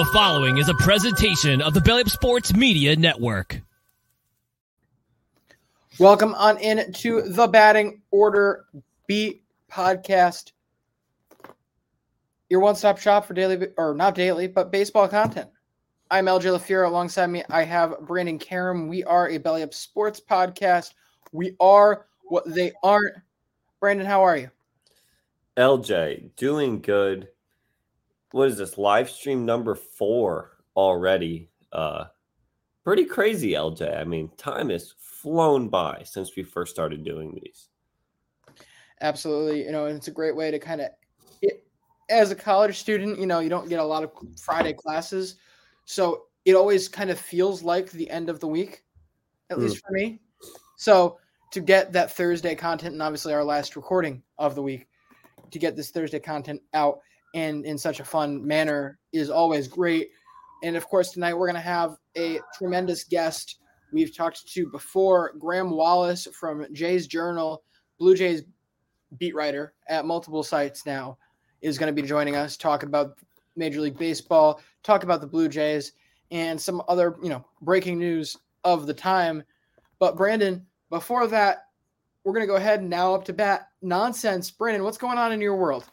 The following is a presentation of the Belly Up Sports Media Network. Welcome on in to the Batting Order Beat podcast. Your one-stop shop for daily or not daily, but baseball content. I'm LJ LaFura. Alongside me, I have Brandon Karam. We are a Belly Up Sports podcast. We are what they aren't. Brandon, how are you? LJ, doing good. What is this live stream number four already? Uh, pretty crazy, LJ. I mean, time has flown by since we first started doing these. Absolutely, you know, and it's a great way to kind of, as a college student, you know, you don't get a lot of Friday classes, so it always kind of feels like the end of the week, at mm. least for me. So to get that Thursday content, and obviously our last recording of the week, to get this Thursday content out and in such a fun manner is always great. And of course, tonight we're going to have a tremendous guest we've talked to before, Graeme Wallace from Jay's Journal, Blue Jays beat writer at multiple sites now, is going to be joining us, talk about Major League Baseball, talk about the Blue Jays, and some other, you know, breaking news of the time. But Brandon, before that, we're going to go ahead and now up to bat nonsense. Brandon, what's going on in your world?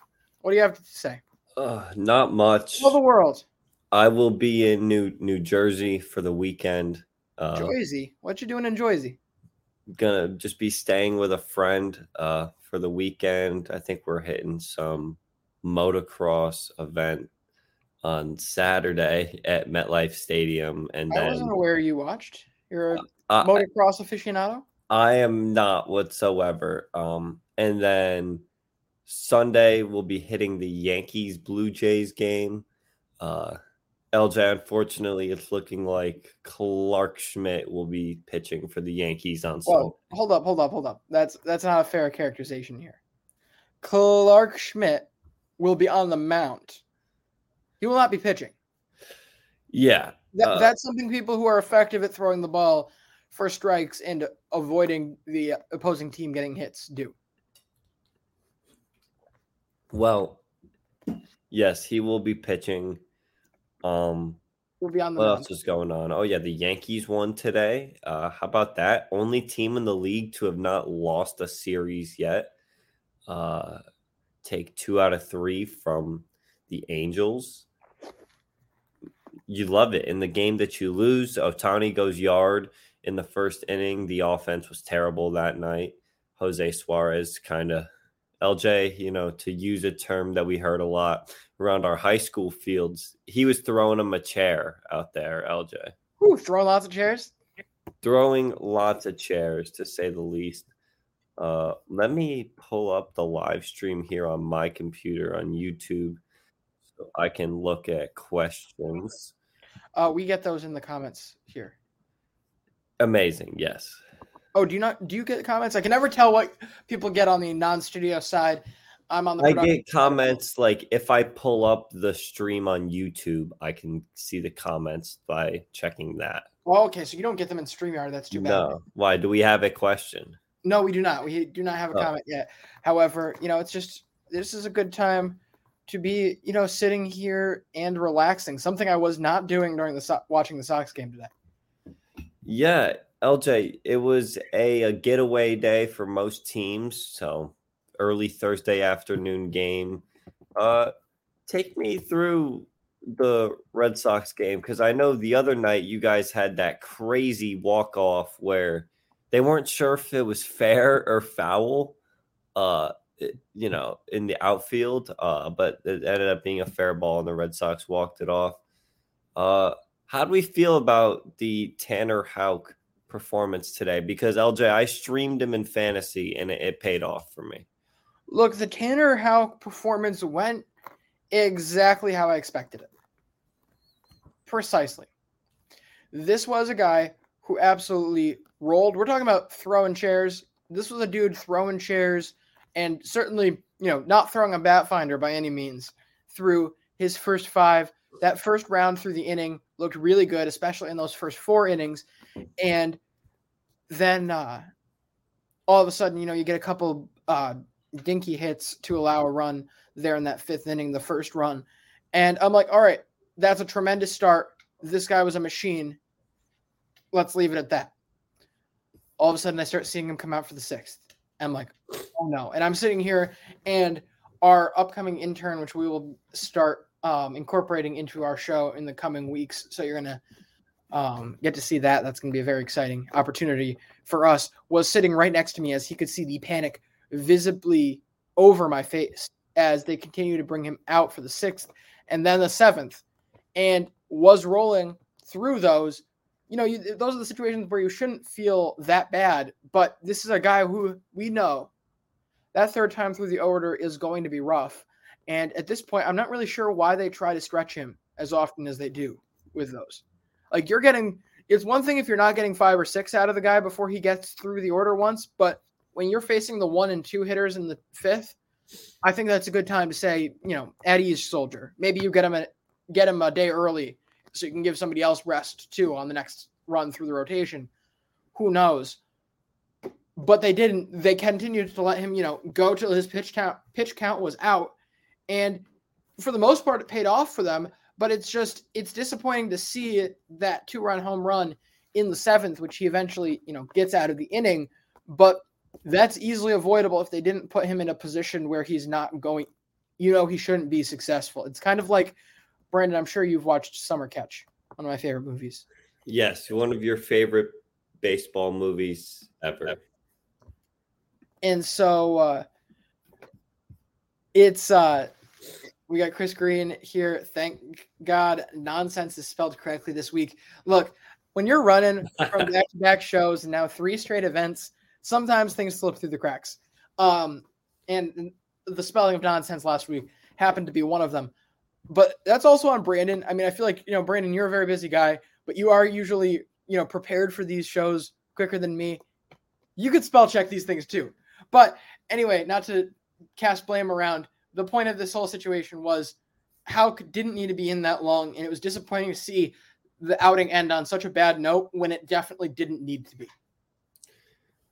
What do you have to say? Uh, not much. Tell the world. I will be in New New Jersey for the weekend. Uh, Jersey, what you doing in Jersey? Gonna just be staying with a friend uh, for the weekend. I think we're hitting some motocross event on Saturday at MetLife Stadium, and I then wasn't aware you watched. You're a uh, motocross aficionado. I am not whatsoever. Um, and then Sunday we'll be hitting the Yankees Blue Jays game. Uh, LJ, unfortunately, it's looking like Clarke Schmidt will be pitching for the Yankees on Sunday. Hold up, hold up, hold up. That's that's not a fair characterization here. Clarke Schmidt will be on the mound. He will not be pitching. Yeah. That, uh, that's something people who are effective at throwing the ball for strikes and avoiding the opposing team getting hits do. Well, yes, he will be pitching. Um, we'll be on. What else is going on? Oh yeah, the Yankees won today. Uh, how about that? Only team in the league to have not lost a series yet. Uh, take two out of three from the Angels. You love it in the game that you lose. Ohtani goes yard in the first inning. The offense was terrible that night. Jose Suarez kind of LJ, you know, to use a term that we heard a lot around our high school fields, he was throwing him a chair out there, LJ. Ooh, throwing lots of chairs? Throwing lots of chairs, to say the least. Uh, let me pull up the live stream here on my computer on YouTube so I can look at questions. Uh, we get those in the comments here. Amazing, yes. Oh, do you not do you get comments? I can never tell what people get on the non-studio side. I'm on the. I get comments side. like if I pull up the stream on YouTube, I can see the comments by checking that. Well, okay, so you don't get them in Streamyard. That's too bad. No, why? Do we have a question? No, we do not. We do not have a oh. comment yet. However, you know, it's just this is a good time to be, you know, sitting here and relaxing. Something I was not doing during the so- watching the Sox game today. Yeah, LJ, it was a, a getaway day for most teams. So early Thursday afternoon game. Uh, take me through the Red Sox game because I know the other night you guys had that crazy walk off where they weren't sure if it was fair or foul. Uh, you know, in the outfield, uh, but it ended up being a fair ball, and the Red Sox walked it off. Uh, how do we feel about the Tanner Houck performance today because LJ, I streamed him in fantasy and it, it paid off for me. Look, the Tanner Houck performance went exactly how I expected it. Precisely. This was a guy who absolutely rolled. We're talking about throwing chairs. This was a dude throwing chairs and certainly, you know, not throwing a bat finder by any means through his first five. That first round through the inning looked really good, especially in those first four innings. And then uh, all of a sudden, you know, you get a couple uh, dinky hits to allow a run there in that fifth inning, the first run. And I'm like, all right, that's a tremendous start. This guy was a machine. Let's leave it at that. All of a sudden, I start seeing him come out for the sixth. I'm like, oh no. And I'm sitting here, and our upcoming intern, which we will start um, incorporating into our show in the coming weeks. So you're going to um, get to see that. That's going to be a very exciting opportunity for us. Was sitting right next to me as he could see the panic visibly over my face as they continue to bring him out for the sixth and then the seventh, and was rolling through those. You know, you, those are the situations where you shouldn't feel that bad, but this is a guy who we know that third time through the order is going to be rough. And at this point, I'm not really sure why they try to stretch him as often as they do with those. Like you're getting, it's one thing if you're not getting five or six out of the guy before he gets through the order once, but when you're facing the one and two hitters in the fifth, I think that's a good time to say, you know, ease, soldier. Maybe you get him a get him a day early so you can give somebody else rest too on the next run through the rotation. Who knows? But they didn't. They continued to let him, you know, go till his pitch count pitch count was out, and for the most part, it paid off for them. But it's just it's disappointing to see that two run home run in the seventh, which he eventually, you know, gets out of the inning. But that's easily avoidable if they didn't put him in a position where he's not going, you know, he shouldn't be successful. It's kind of like Brandon, I'm sure you've watched Summer Catch, one of my favorite movies. Yes, one of your favorite baseball movies ever. And so uh it's uh we got Chris Green here. Thank God nonsense is spelled correctly this week. Look, when you're running from back to back shows and now three straight events, sometimes things slip through the cracks. Um, and the spelling of nonsense last week happened to be one of them. But that's also on Brandon. I mean, I feel like, you know, Brandon, you're a very busy guy, but you are usually, you know, prepared for these shows quicker than me. You could spell check these things too. But anyway, not to cast blame around, the point of this whole situation was how didn't need to be in that long. And it was disappointing to see the outing end on such a bad note when it definitely didn't need to be.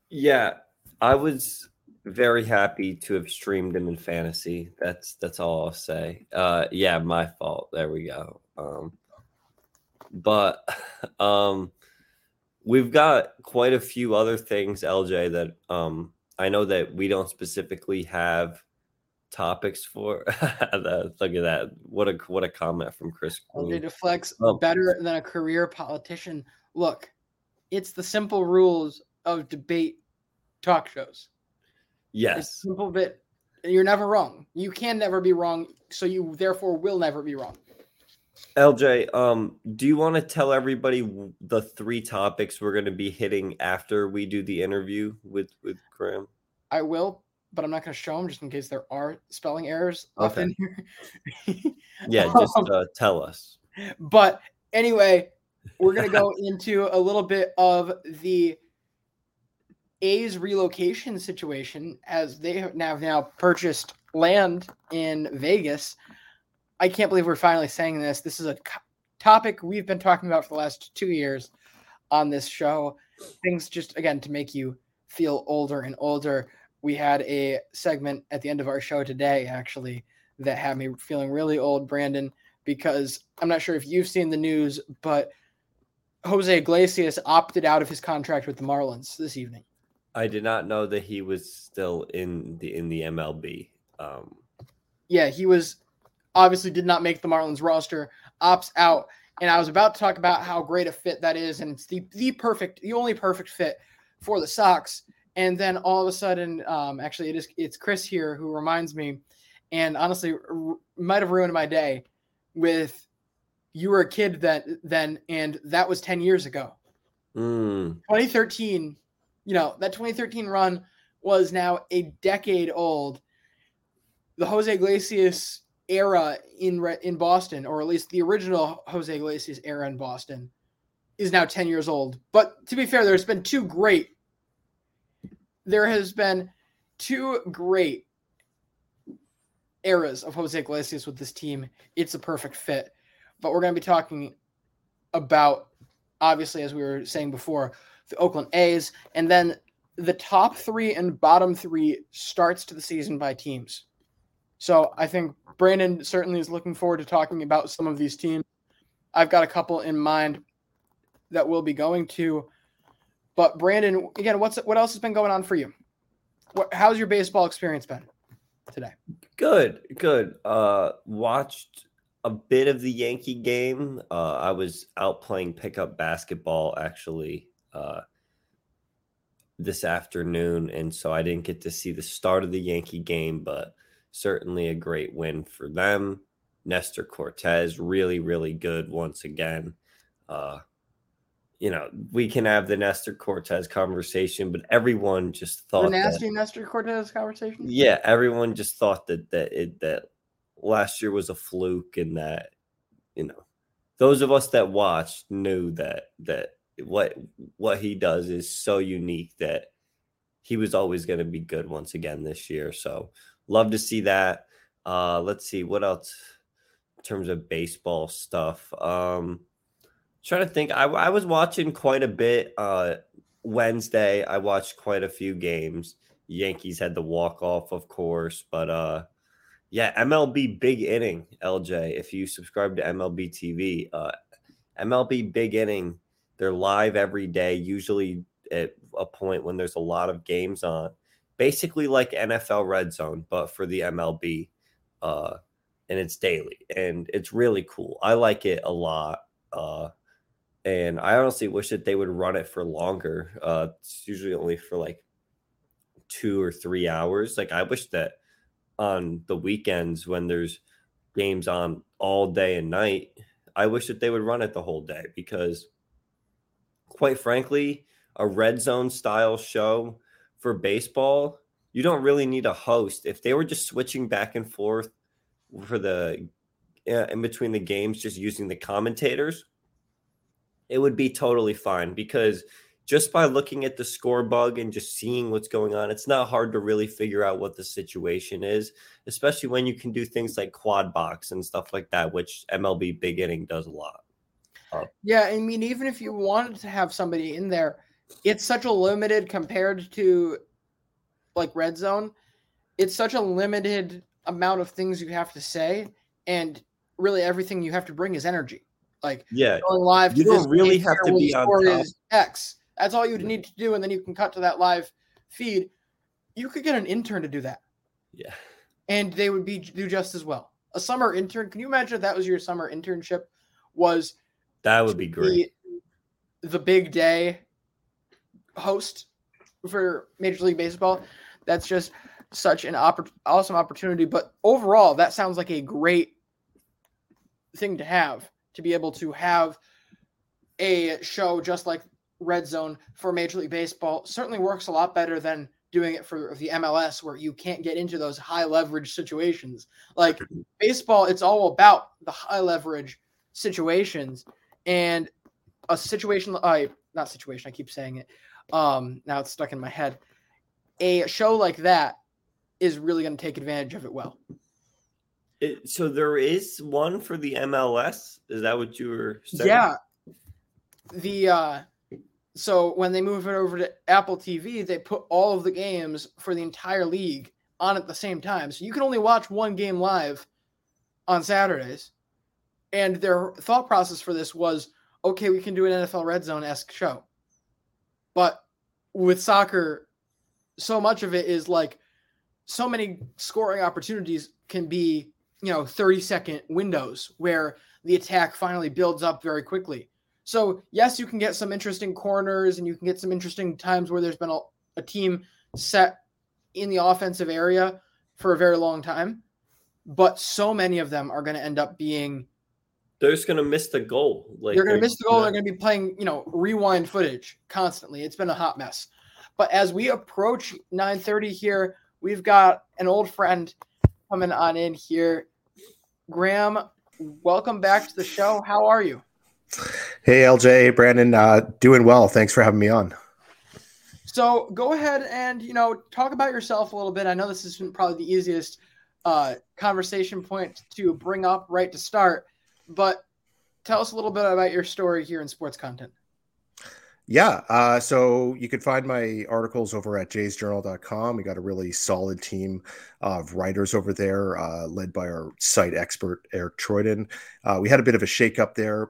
Yeah, I was very happy to have streamed him in fantasy. That's that's all I'll say. Uh yeah, my fault. There we go. Um but um we've got quite a few other things LJ that um I know that we don't specifically have topics for. Look at that. What a what a comment from Chris. LJ deflects oh. better than a career politician. Look, it's the simple rules of debate talk shows. Yes. It's simple bit. You're never wrong. You can never be wrong. So you therefore will never be wrong. LJ, um, do you want to tell everybody the three topics we're going to be hitting after we do the interview with with Graeme? I will, but I'm not going to show them just in case there are spelling errors okay. in here. yeah, just um, uh, tell us. But anyway, we're going to go into a little bit of the A's relocation situation as they have now, now purchased land in Vegas. I can't believe we're finally saying this. This is a topic we've been talking about for the last two years on this show. Things just, again, to make you feel older and older. We had a segment at the end of our show today, actually, that had me feeling really old, Brandon, because I'm not sure if you've seen the news, but Jose Iglesias opted out of his contract with the Marlins this evening. I did not know that he was still in the in the MLB. Um, yeah, he was obviously did not make the Marlins roster, opts out, and I was about to talk about how great a fit that is, and it's the the perfect, the only perfect fit for the Sox. And then all of a sudden, um, actually, it is it's Chris here who reminds me, and honestly, r- might have ruined my day with you were a kid then then, and that was ten years ago. Mm. 2013 you know, that 2013 run was now a decade old. The Jose Iglesias era in in Boston, or at least the original Jose Iglesias era in Boston, is now 10 years old. But to be fair, there's been two great. There has been two great eras of Jose Iglesias with this team. It's a perfect fit. But we're going to be talking about, obviously, as we were saying before, the Oakland A's, and then the top three and bottom three starts to the season by teams. So I think Brandon certainly is looking forward to talking about some of these teams. I've got a couple in mind that we'll be going to. But Brandon, again, what's what else has been going on for you? What, how's your baseball experience been today? Good, good. Uh, watched a bit of the Yankee game. Uh, I was out playing pickup basketball actually uh, this afternoon, and so I didn't get to see the start of the Yankee game, but certainly a great win for them. Nestor Cortes, really, really good once again. Uh, you know, we can have the Nestor Cortes conversation, but everyone just thought the nasty that, Nestor Cortes conversation. Yeah, everyone just thought that that it that last year was a fluke, and that you know, those of us that watched knew that that what what he does is so unique that he was always going to be good once again this year. So love to see that. Uh, let's see what else in terms of baseball stuff. Um, trying to think. I, I was watching quite a bit uh, Wednesday. I watched quite a few games. Yankees had the walk off, of course, but uh, yeah, MLB Big Inning, LJ. If you subscribe to MLB TV, uh, MLB Big Inning, they're live every day, usually at a point when there's a lot of games on. Basically, like NFL Red Zone, but for the MLB, uh, and it's daily, and it's really cool. I like it a lot. Uh, and I honestly wish that they would run it for longer. Uh, it's usually only for like two or three hours. Like I wish that on the weekends when there's games on all day and night, I wish that they would run it the whole day because, quite frankly, a red zone style show for baseball, you don't really need a host. If they were just switching back and forth for the uh, in between the games, just using the commentators it would be totally fine because just by looking at the score bug and just seeing what's going on, it's not hard to really figure out what the situation is, especially when you can do things like quad box and stuff like that, which MLB Big Inning does a lot. Uh, yeah, I mean, even if you wanted to have somebody in there, it's such a limited compared to like Red Zone. It's such a limited amount of things you have to say, and really everything you have to bring is energy. Like yeah, going live. You don't really have to be on top. X. That's all you would need to do, and then you can cut to that live feed. You could get an intern to do that. Yeah, and they would be do just as well. A summer intern. Can you imagine if that was your summer internship? Was that would be great. The, the big day host for Major League Baseball. That's just such an oppor- awesome opportunity. But overall, that sounds like a great thing to have to be able to have a show just like Red Zone for Major League Baseball certainly works a lot better than doing it for the MLS where you can't get into those high leverage situations. Like baseball, it's all about the high leverage situations and a situation I not situation, I keep saying it. Um now it's stuck in my head. A show like that is really going to take advantage of it well. It, so there is one for the MLS. Is that what you were saying? Yeah. The uh so when they move it over to Apple TV, they put all of the games for the entire league on at the same time. So you can only watch one game live on Saturdays. And their thought process for this was okay, we can do an NFL red zone esque show. But with soccer, so much of it is like so many scoring opportunities can be you know 30 second windows where the attack finally builds up very quickly. So yes, you can get some interesting corners and you can get some interesting times where there's been a, a team set in the offensive area for a very long time, but so many of them are going to end up being they're just going to miss the goal. Like they're going to miss the goal. They're going to be playing, you know, rewind footage constantly. It's been a hot mess. But as we approach 9:30 here, we've got an old friend coming on in here. Graeme, welcome back to the show. How are you? Hey, LJ, Brandon, uh, doing well. Thanks for having me on. So go ahead and you know talk about yourself a little bit. I know this is probably the easiest uh, conversation point to bring up right to start, but tell us a little bit about your story here in sports content. Yeah. Uh, so you can find my articles over at jaysjournal.com. We got a really solid team of writers over there, uh, led by our site expert, Eric Troyden. Uh, we had a bit of a shakeup there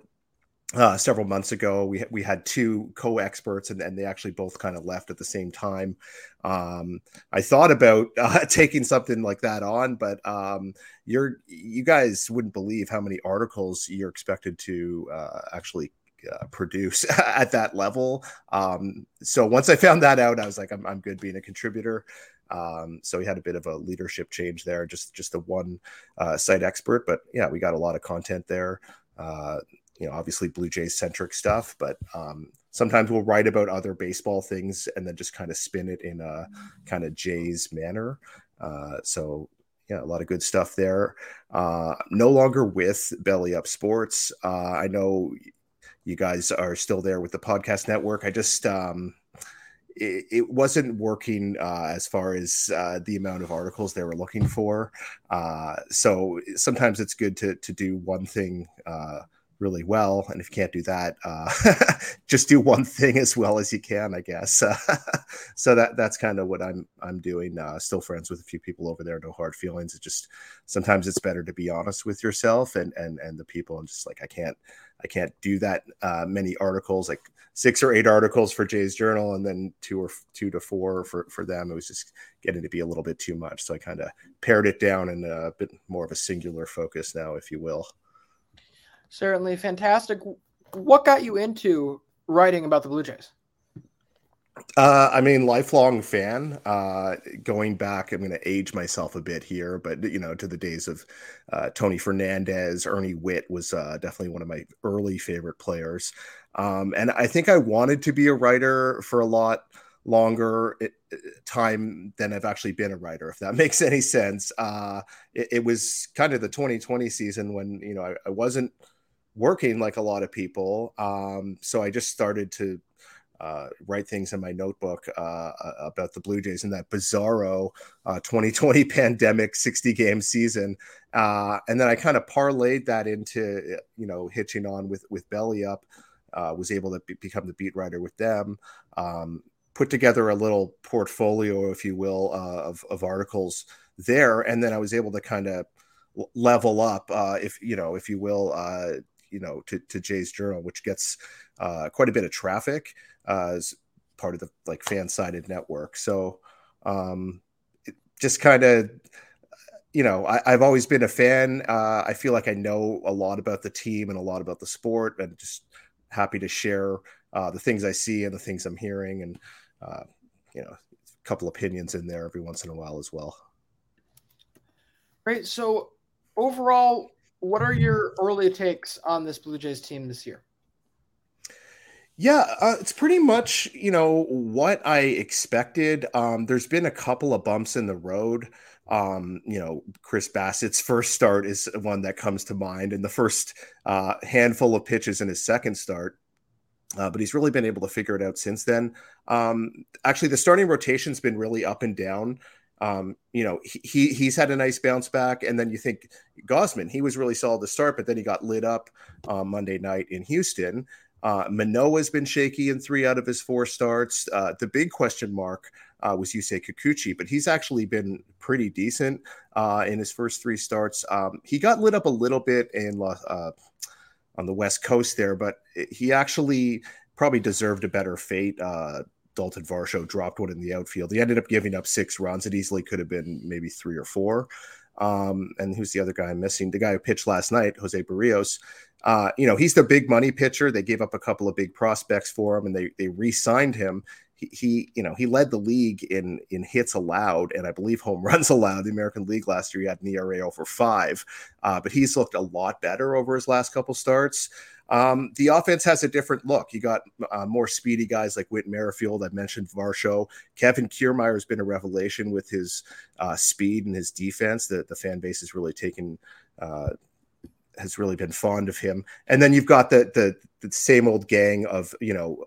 uh, several months ago. We we had two co-experts, and, and they actually both kind of left at the same time. Um, I thought about uh, taking something like that on, but um, you're you guys wouldn't believe how many articles you're expected to uh, actually uh, produce at that level. Um, so once I found that out, I was like, I'm, I'm good being a contributor. Um, so we had a bit of a leadership change there, just just a one uh, site expert, but yeah, we got a lot of content there. Uh, you know, obviously Blue Jays centric stuff, but um, sometimes we'll write about other baseball things and then just kind of spin it in a kind of Jays manner. Uh, so yeah, a lot of good stuff there. Uh, no longer with Belly Up Sports. Uh, I know you guys are still there with the podcast network. I just um, it, it wasn't working uh, as far as uh, the amount of articles they were looking for. Uh, so sometimes it's good to to do one thing uh, really well. And if you can't do that, uh, just do one thing as well as you can, I guess. so that that's kind of what I'm I'm doing. Uh, still friends with a few people over there. No hard feelings. It's just sometimes it's better to be honest with yourself and and and the people. And just like I can't I can't do that uh, many articles like six or eight articles for Jay's Journal and then two or two to four for for them. It was just getting to be a little bit too much. So I kind of pared it down and a bit more of a singular focus now, if you will. Certainly fantastic. What got you into writing about the Blue Jays? Uh, I mean, lifelong fan. Uh, going back, I'm going to age myself a bit here, but you know, to the days of uh, Tony Fernandez, Ernie Whitt was uh, definitely one of my early favorite players. Um, and I think I wanted to be a writer for a lot longer time than I've actually been a writer, if that makes any sense. Uh, it, it, was kind of the 2020 season when you know I, I wasn't working like a lot of people. Um, so I just started to uh, write things in my notebook uh, about the Blue Jays in that bizarro uh, 2020 pandemic 60 game season. Uh, and then I kind of parlayed that into, you know, hitching on with, with Belly Up, uh, was able to be- become the beat writer with them. Um, put together a little portfolio, if you will, uh, of, of articles there. And then I was able to kind of level up, if, you know, if you will, you know to, to Jay's Journal, which gets uh, quite a bit of traffic uh, as part of the like fan sided network. So um, just kind of you know I, have always been a fan. Uh, I feel like I know a lot about the team and a lot about the sport, and just happy to share uh, the things I see and the things I'm hearing, and uh, you know a couple opinions in there every once in a while as well. Great. So overall, what are your early takes on this Blue Jays team this year? Yeah, uh, it's pretty much you know what I expected. Um, there's been a couple of bumps in the road. Um, you know, Chris Bassitt's first start is one that comes to mind, and the first uh, handful of pitches in his second start. Uh, but he's really been able to figure it out since then. Um, actually, the starting rotation's been really up and down um, you know, he he's had a nice bounce back, and then you think Gausman, he was really solid to start, but then he got lit up uh, Monday night in Houston. Uh, Manoah's been shaky in three out of his four starts. Uh, the big question mark uh, was Yusei Kikuchi, but he's actually been pretty decent uh, in his first three starts. Um, he got lit up a little bit in uh, on the West Coast there, but he actually probably deserved a better fate. Uh, Dalton Varsho dropped one in the outfield. He ended up giving up six runs. It easily could have been maybe three or four. Um, and who's the other guy I'm missing? The guy who pitched last night, Jose Berrios. Uh, you know, he's the big money pitcher. They gave up a couple of big prospects for him, and they they re-signed him. He, you know, he led the league in in hits allowed, and I believe home runs allowed. The American League last year, he had an ERA over five, uh, but he's looked a lot better over his last couple starts. Um, the offense has a different look. You got uh, more speedy guys like Whit Merrifield. I mentioned Varsho. Kevin Kiermaier has been a revelation with his uh, speed and his defense. The, the fan base has really taken, uh, has really been fond of him. And then you've got the, the, the same old gang of, you know,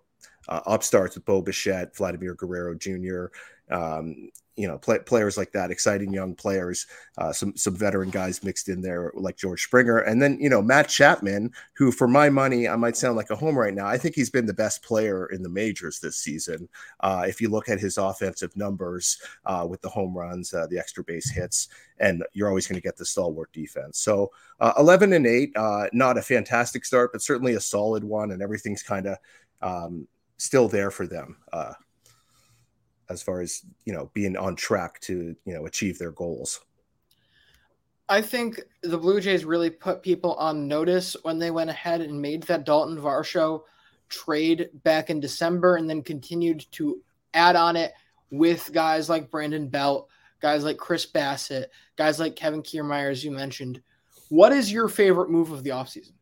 uh, upstarts with Bo Bichette, Vladimir Guerrero Jr., um, you know, play, players like that, exciting young players, uh, some some veteran guys mixed in there like George Springer, and then you know Matt Chapman, who for my money I might sound like a home right now. I think he's been the best player in the majors this season. Uh, if you look at his offensive numbers uh, with the home runs, uh, the extra base hits, and you're always going to get the stalwart defense. So uh, 11 and eight, uh, not a fantastic start, but certainly a solid one, and everything's kind of um, still there for them uh, as far as you know being on track to you know achieve their goals. I think the Blue Jays really put people on notice when they went ahead and made that Dalton Varsho trade back in December and then continued to add on it with guys like Brandon Belt, guys like Chris Bassitt, guys like Kevin Kiermaier, as you mentioned. What is your favorite move of the offseason?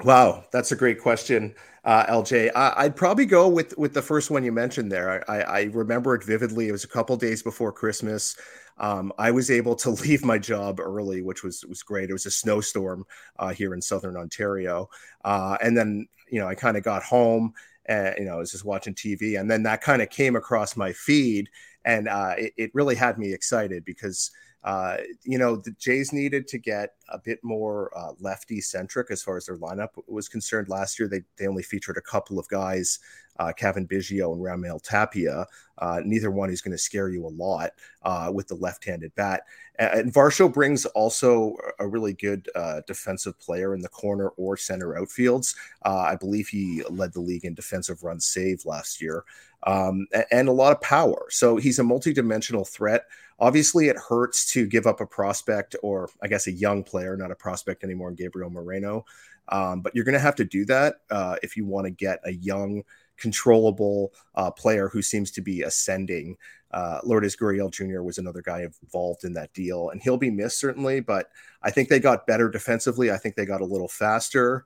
Wow, that's a great question, uh, LJ. I, would probably go with with the first one you mentioned there. I, I, remember it vividly. It was a couple days before Christmas. Um, I was able to leave my job early, which was was great. It was a snowstorm uh, here in southern Ontario, uh, and then you know I kind of got home and you know I was just watching TV, and then that kind of came across my feed, and uh, it, it really had me excited because uh, you know, the Jays needed to get a bit more uh, lefty centric as far as their lineup was concerned. Last year, they, they only featured a couple of guys, uh, Cavan Biggio and Raimel Tapia. Uh, neither one is going to scare you a lot uh, with the left handed bat. And Varsho brings also a really good defensive player in the corner or center outfields. I believe he led the league in defensive runs saved last year um, and a lot of power. So he's a multi-dimensional threat. Obviously, it hurts to give up a prospect or I guess a young player, not a prospect anymore, in Gabriel Moreno. Um, but you're going to have to do that uh, if you want to get a young, controllable uh, player who seems to be ascending. Uh, Lourdes Gurriel Jr. was another guy involved in that deal, and he'll be missed certainly. But I think they got better defensively. I think they got a little faster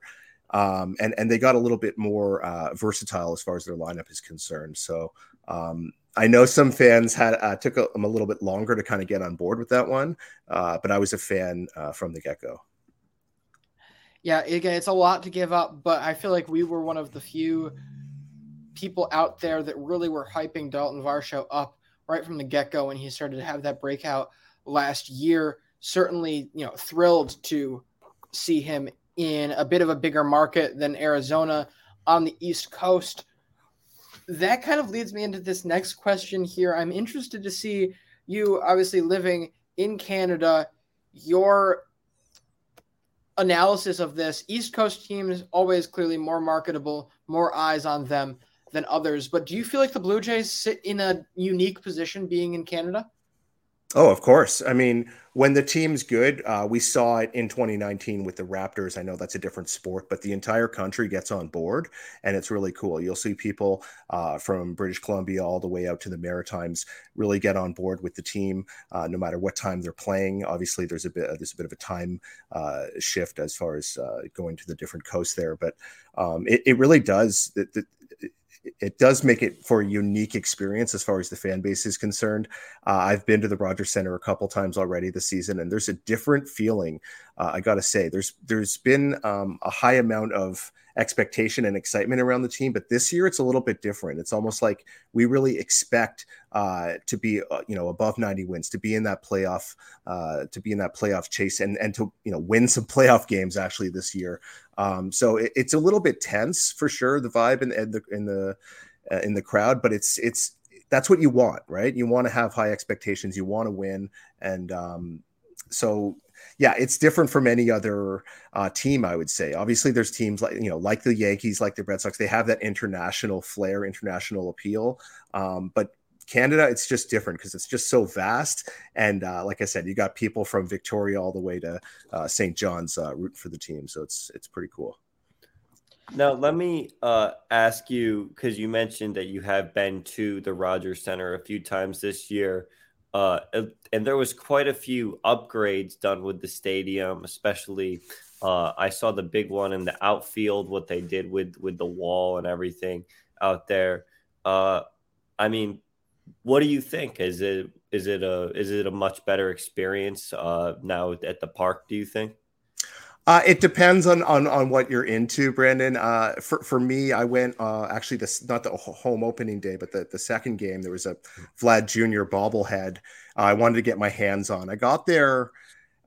um, and and they got a little bit more uh, versatile as far as their lineup is concerned. So um, I know some fans had uh, took them a, a, little bit longer to kind of get on board with that one, uh, but I was a fan uh, from the get go. Yeah, again, it's a lot to give up, but I feel like we were one of the few people out there that really were hyping Dalton Varsho up right from the get go when he started to have that breakout last year. Certainly, you know, thrilled to see him in a bit of a bigger market than Arizona on the East Coast. That kind of leads me into this next question here. I'm interested to see you obviously living in Canada, your analysis of this. East Coast teams always clearly more marketable, more eyes on them than others. But do you feel like the Blue Jays sit in a unique position being in Canada? Oh, of course. I mean, when the team's good, uh, we saw it in 2019 with the Raptors. I know that's a different sport, but the entire country gets on board, and it's really cool. You'll see people uh, from British Columbia all the way out to the Maritimes really get on board with the team, uh, no matter what time they're playing. Obviously, there's a bit there's a bit of a time uh, shift as far as uh, going to the different coasts there, but um, it, it, really does. The, the, it does make it for a unique experience as far as the fan base is concerned. Uh, I've been to the Rogers Center a couple times already this season, and there's a different feeling. Uh, I got to say, there's there's been um, a high amount of expectation and excitement around the team, but this year it's a little bit different. It's almost like we really expect uh, to be, uh, you know, above 90 wins, to be in that playoff, uh, to be in that playoff chase, and and to you know win some playoff games actually this year. Um, so it, it's a little bit tense for sure, the vibe in, the in the uh, in the crowd, but it's it's that's what you want, right? You want to have high expectations, you want to win, and um, so yeah, it's different from any other uh, team, I would say. Obviously, there's teams like you know, like the Yankees, like the Red Sox. They have that international flair, international appeal. Um, but Canada, it's just different because it's just so vast. And uh, like I said, you got people from Victoria all the way to uh, St. John's uh, rooting for the team, so it's it's pretty cool. Now, let me uh, ask you because you mentioned that you have been to the Rogers Center a few times this year. Uh, and there was quite a few upgrades done with the stadium, especially uh, I saw the big one in the outfield, what they did with with the wall and everything out there. Uh, I mean, what do you think? Is it is it a is it a much better experience uh, now at the park? Do you think? Uh, it depends on, on on what you're into, Brandon. Uh, for for me, I went uh, actually this not the home opening day, but the, the second game. There was a Vlad Jr. bobblehead. I wanted to get my hands on. I got there.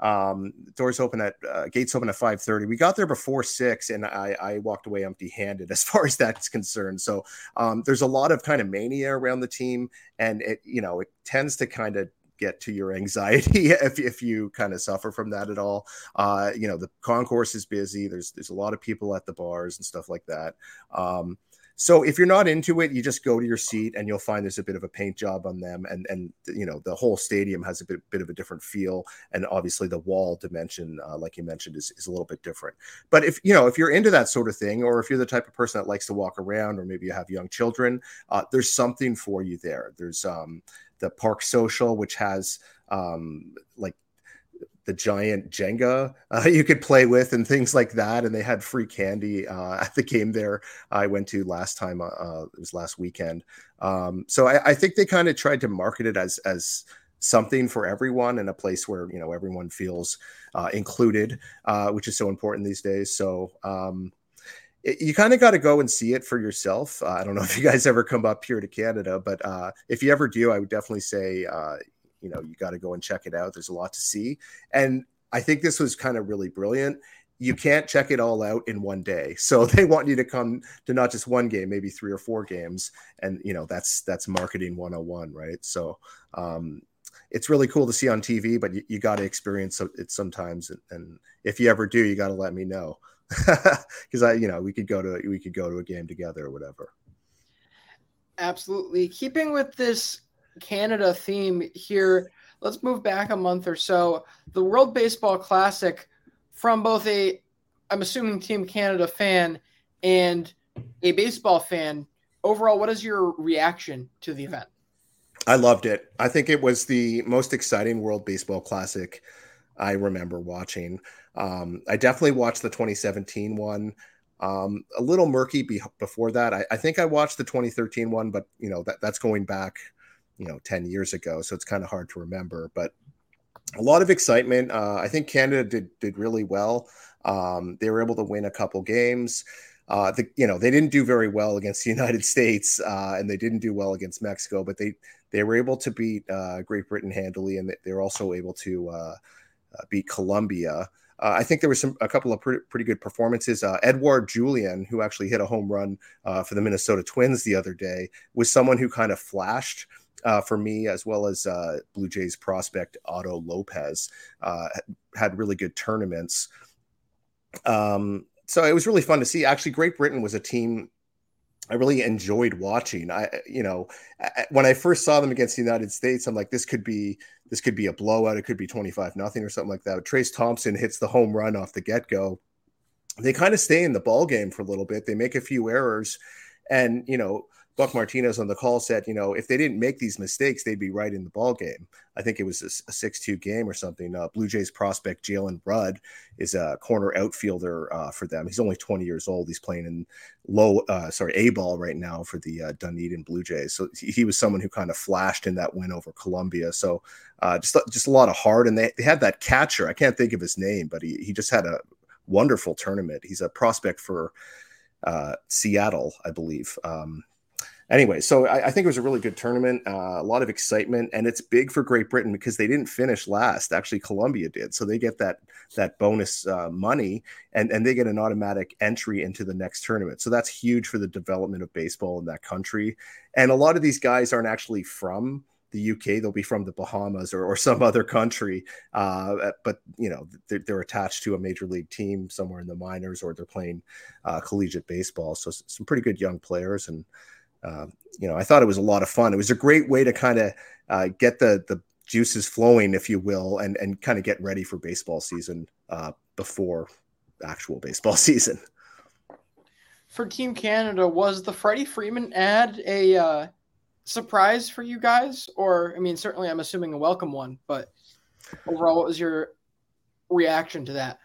Um, doors open at uh, gates open at five thirty. We got there before six, and I, I walked away empty handed as far as that's concerned. So um, there's a lot of kind of mania around the team, and it you know it tends to kind of get to your anxiety if, if you kind of suffer from that at all. Uh, you know, the concourse is busy. There's there's a lot of people at the bars and stuff like that. Um, so if you're not into it, you just go to your seat and you'll find there's a bit of a paint job on them, and and you know the whole stadium has a bit, bit of a different feel, and obviously the wall dimension, uh, like you mentioned, is, is a little bit different. But if you know if you're into that sort of thing, or if you're the type of person that likes to walk around, or maybe you have young children, uh, there's something for you there. There's um, the Park Social, which has um, like the giant Jenga uh, you could play with and things like that. And they had free candy uh, at the game there I went to last time. Uh, uh it was last weekend. Um, so I, I, think they kind of tried to market it as as something for everyone and a place where you know everyone feels uh, included, uh, which is so important these days. So. Um, you kind of got to go and see it for yourself. Uh, I don't know if you guys ever come up here to Canada, but uh, if you ever do, I would definitely say, uh, you know, you got to go and check it out. There's a lot to see. And I think this was kind of really brilliant. You can't check it all out in one day. So they want you to come to not just one game, maybe three or four games. And, you know, that's, that's marketing 101, right? So, um, it's really cool to see on TV, but you, you got to experience it sometimes. And, and if you ever do, you got to let me know because I, you know, we could go to we could go to a game together or whatever. Absolutely. Keeping with this Canada theme here, let's move back a month or so. The World Baseball Classic, from both a, I'm assuming Team Canada fan and a baseball fan. Overall, what is your reaction to the event? I loved it. I think it was the most exciting World Baseball Classic I remember watching. Um, I definitely watched the 2017 one. Um, a little murky be- before that. I, I, think I watched the 2013 one, but you know that that's going back, you know, 10 years ago, so it's kind of hard to remember. But a lot of excitement. Uh, I think Canada did did really well. Um, they were able to win a couple games. Uh, the, you know they didn't do very well against the United States, uh, and they didn't do well against Mexico, but they they were able to beat uh, Great Britain handily, and they were also able to uh, beat Colombia. Uh, I think there was some a couple of pretty, pretty good performances. Uh, Edouard Julien, who actually hit a home run uh, for the Minnesota Twins the other day, was someone who kind of flashed uh, for me, as well as uh, Blue Jays prospect Otto Lopez, had really good tournaments. Um, so it was really fun to see. Actually, Great Britain was a team I really enjoyed watching. I, you know, when I first saw them against the United States, I'm like, this could be this could be a blowout. It could be 25 nothing or something like that. But Trayce Thompson hits the home run off the get go. They kind of stay in the ball game for a little bit. They make a few errors, and you know, Buck Martinez on the call said, you know, if they didn't make these mistakes, they'd be right in the ball game. I think it was a, six-two game or something. Uh, Blue Jays prospect Jalen Rudd is a corner outfielder uh, for them. He's only 20 years old. He's playing in low, uh, sorry, A ball right now for the uh, Dunedin Blue Jays. So he was someone who kind of flashed in that win over Colombia. So uh, just just a lot of heart, and they, they had that catcher. I can't think of his name, but he he just had a wonderful tournament. He's a prospect for uh, Seattle, I believe. Um, anyway, so I, I, think it was a really good tournament, uh, a lot of excitement, and it's big for Great Britain because they didn't finish last. Actually, Colombia did, so they get that that bonus uh, money, and and they get an automatic entry into the next tournament. So that's huge for the development of baseball in that country. And a lot of these guys aren't actually from the UK. They'll be from the Bahamas or, or some other country, uh, but you know they're, they're, attached to a major league team somewhere in the minors, or they're playing uh, collegiate baseball. So some pretty good young players, and uh, you know, I thought it was a lot of fun. It was a great way to kind of uh, get the the juices flowing, if you will, and and kind of get ready for baseball season uh, before actual baseball season. For Team Canada, was the Freddie Freeman ad a uh, surprise for you guys, or I mean, certainly I'm assuming a welcome one, but overall, what was your reaction to that?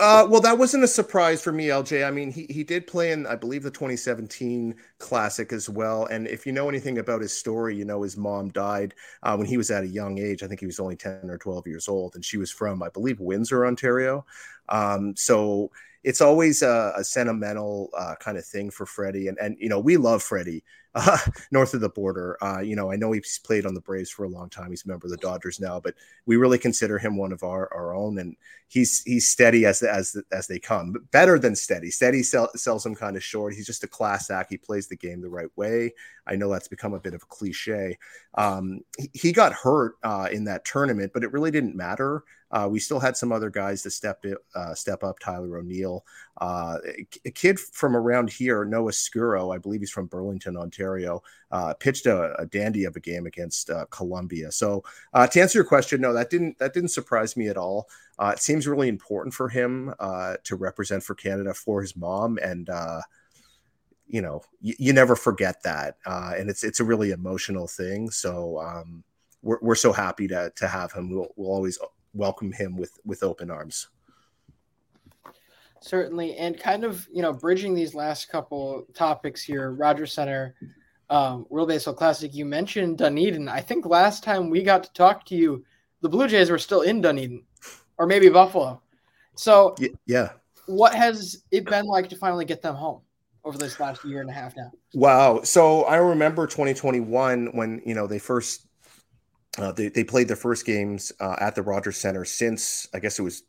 Uh, well, that wasn't a surprise for me, LJ. I mean, he he did play in, I believe, the 2017 Classic as well. And if you know anything about his story, you know his mom died uh, when he was at a young age. I think he was only 10 or 12 years old, and she was from, I believe, Windsor, Ontario. Um, so it's always a, a sentimental uh, kind of thing for Freddie. And and you know, we love Freddie uh, north of the border. Uh, you know, I know he's played on the Braves for a long time. He's a member of the Dodgers now, but we really consider him one of our, our own, and he's he's steady as as as they come. But better than steady. Steady sell, sells him kind of short. He's just a class act. He plays the game the right way. I know that's become a bit of a cliche. Um, he, got hurt uh, in that tournament, but it really didn't matter. Uh, we still had some other guys to step it, uh, step up. Tyler O'Neill, uh, a kid from around here, Noah Skirrow, I believe he's from Burlington, Ontario, uh, pitched a, a, dandy of a game against uh, Colombia. So uh, to answer your question, no, that didn't that didn't surprise me at all. it seems really important for him to represent for Canada for his mom, and you know you, you, never forget that, and it's it's a really emotional thing. So. Um, we're, we're so happy to, to have him. We'll, we'll always welcome him with with open arms. Certainly, and kind of you know bridging these last couple topics here, Rogers Center, um, World Baseball Classic. You mentioned Dunedin. I think last time we got to talk to you, the Blue Jays were still in Dunedin, or maybe Buffalo. So yeah, what has it been like to finally get them home? Over this last year and a half now. Wow. So I remember 2021 when, you know, they first uh, they, they played their first games uh, at the Rogers Center since I guess it was,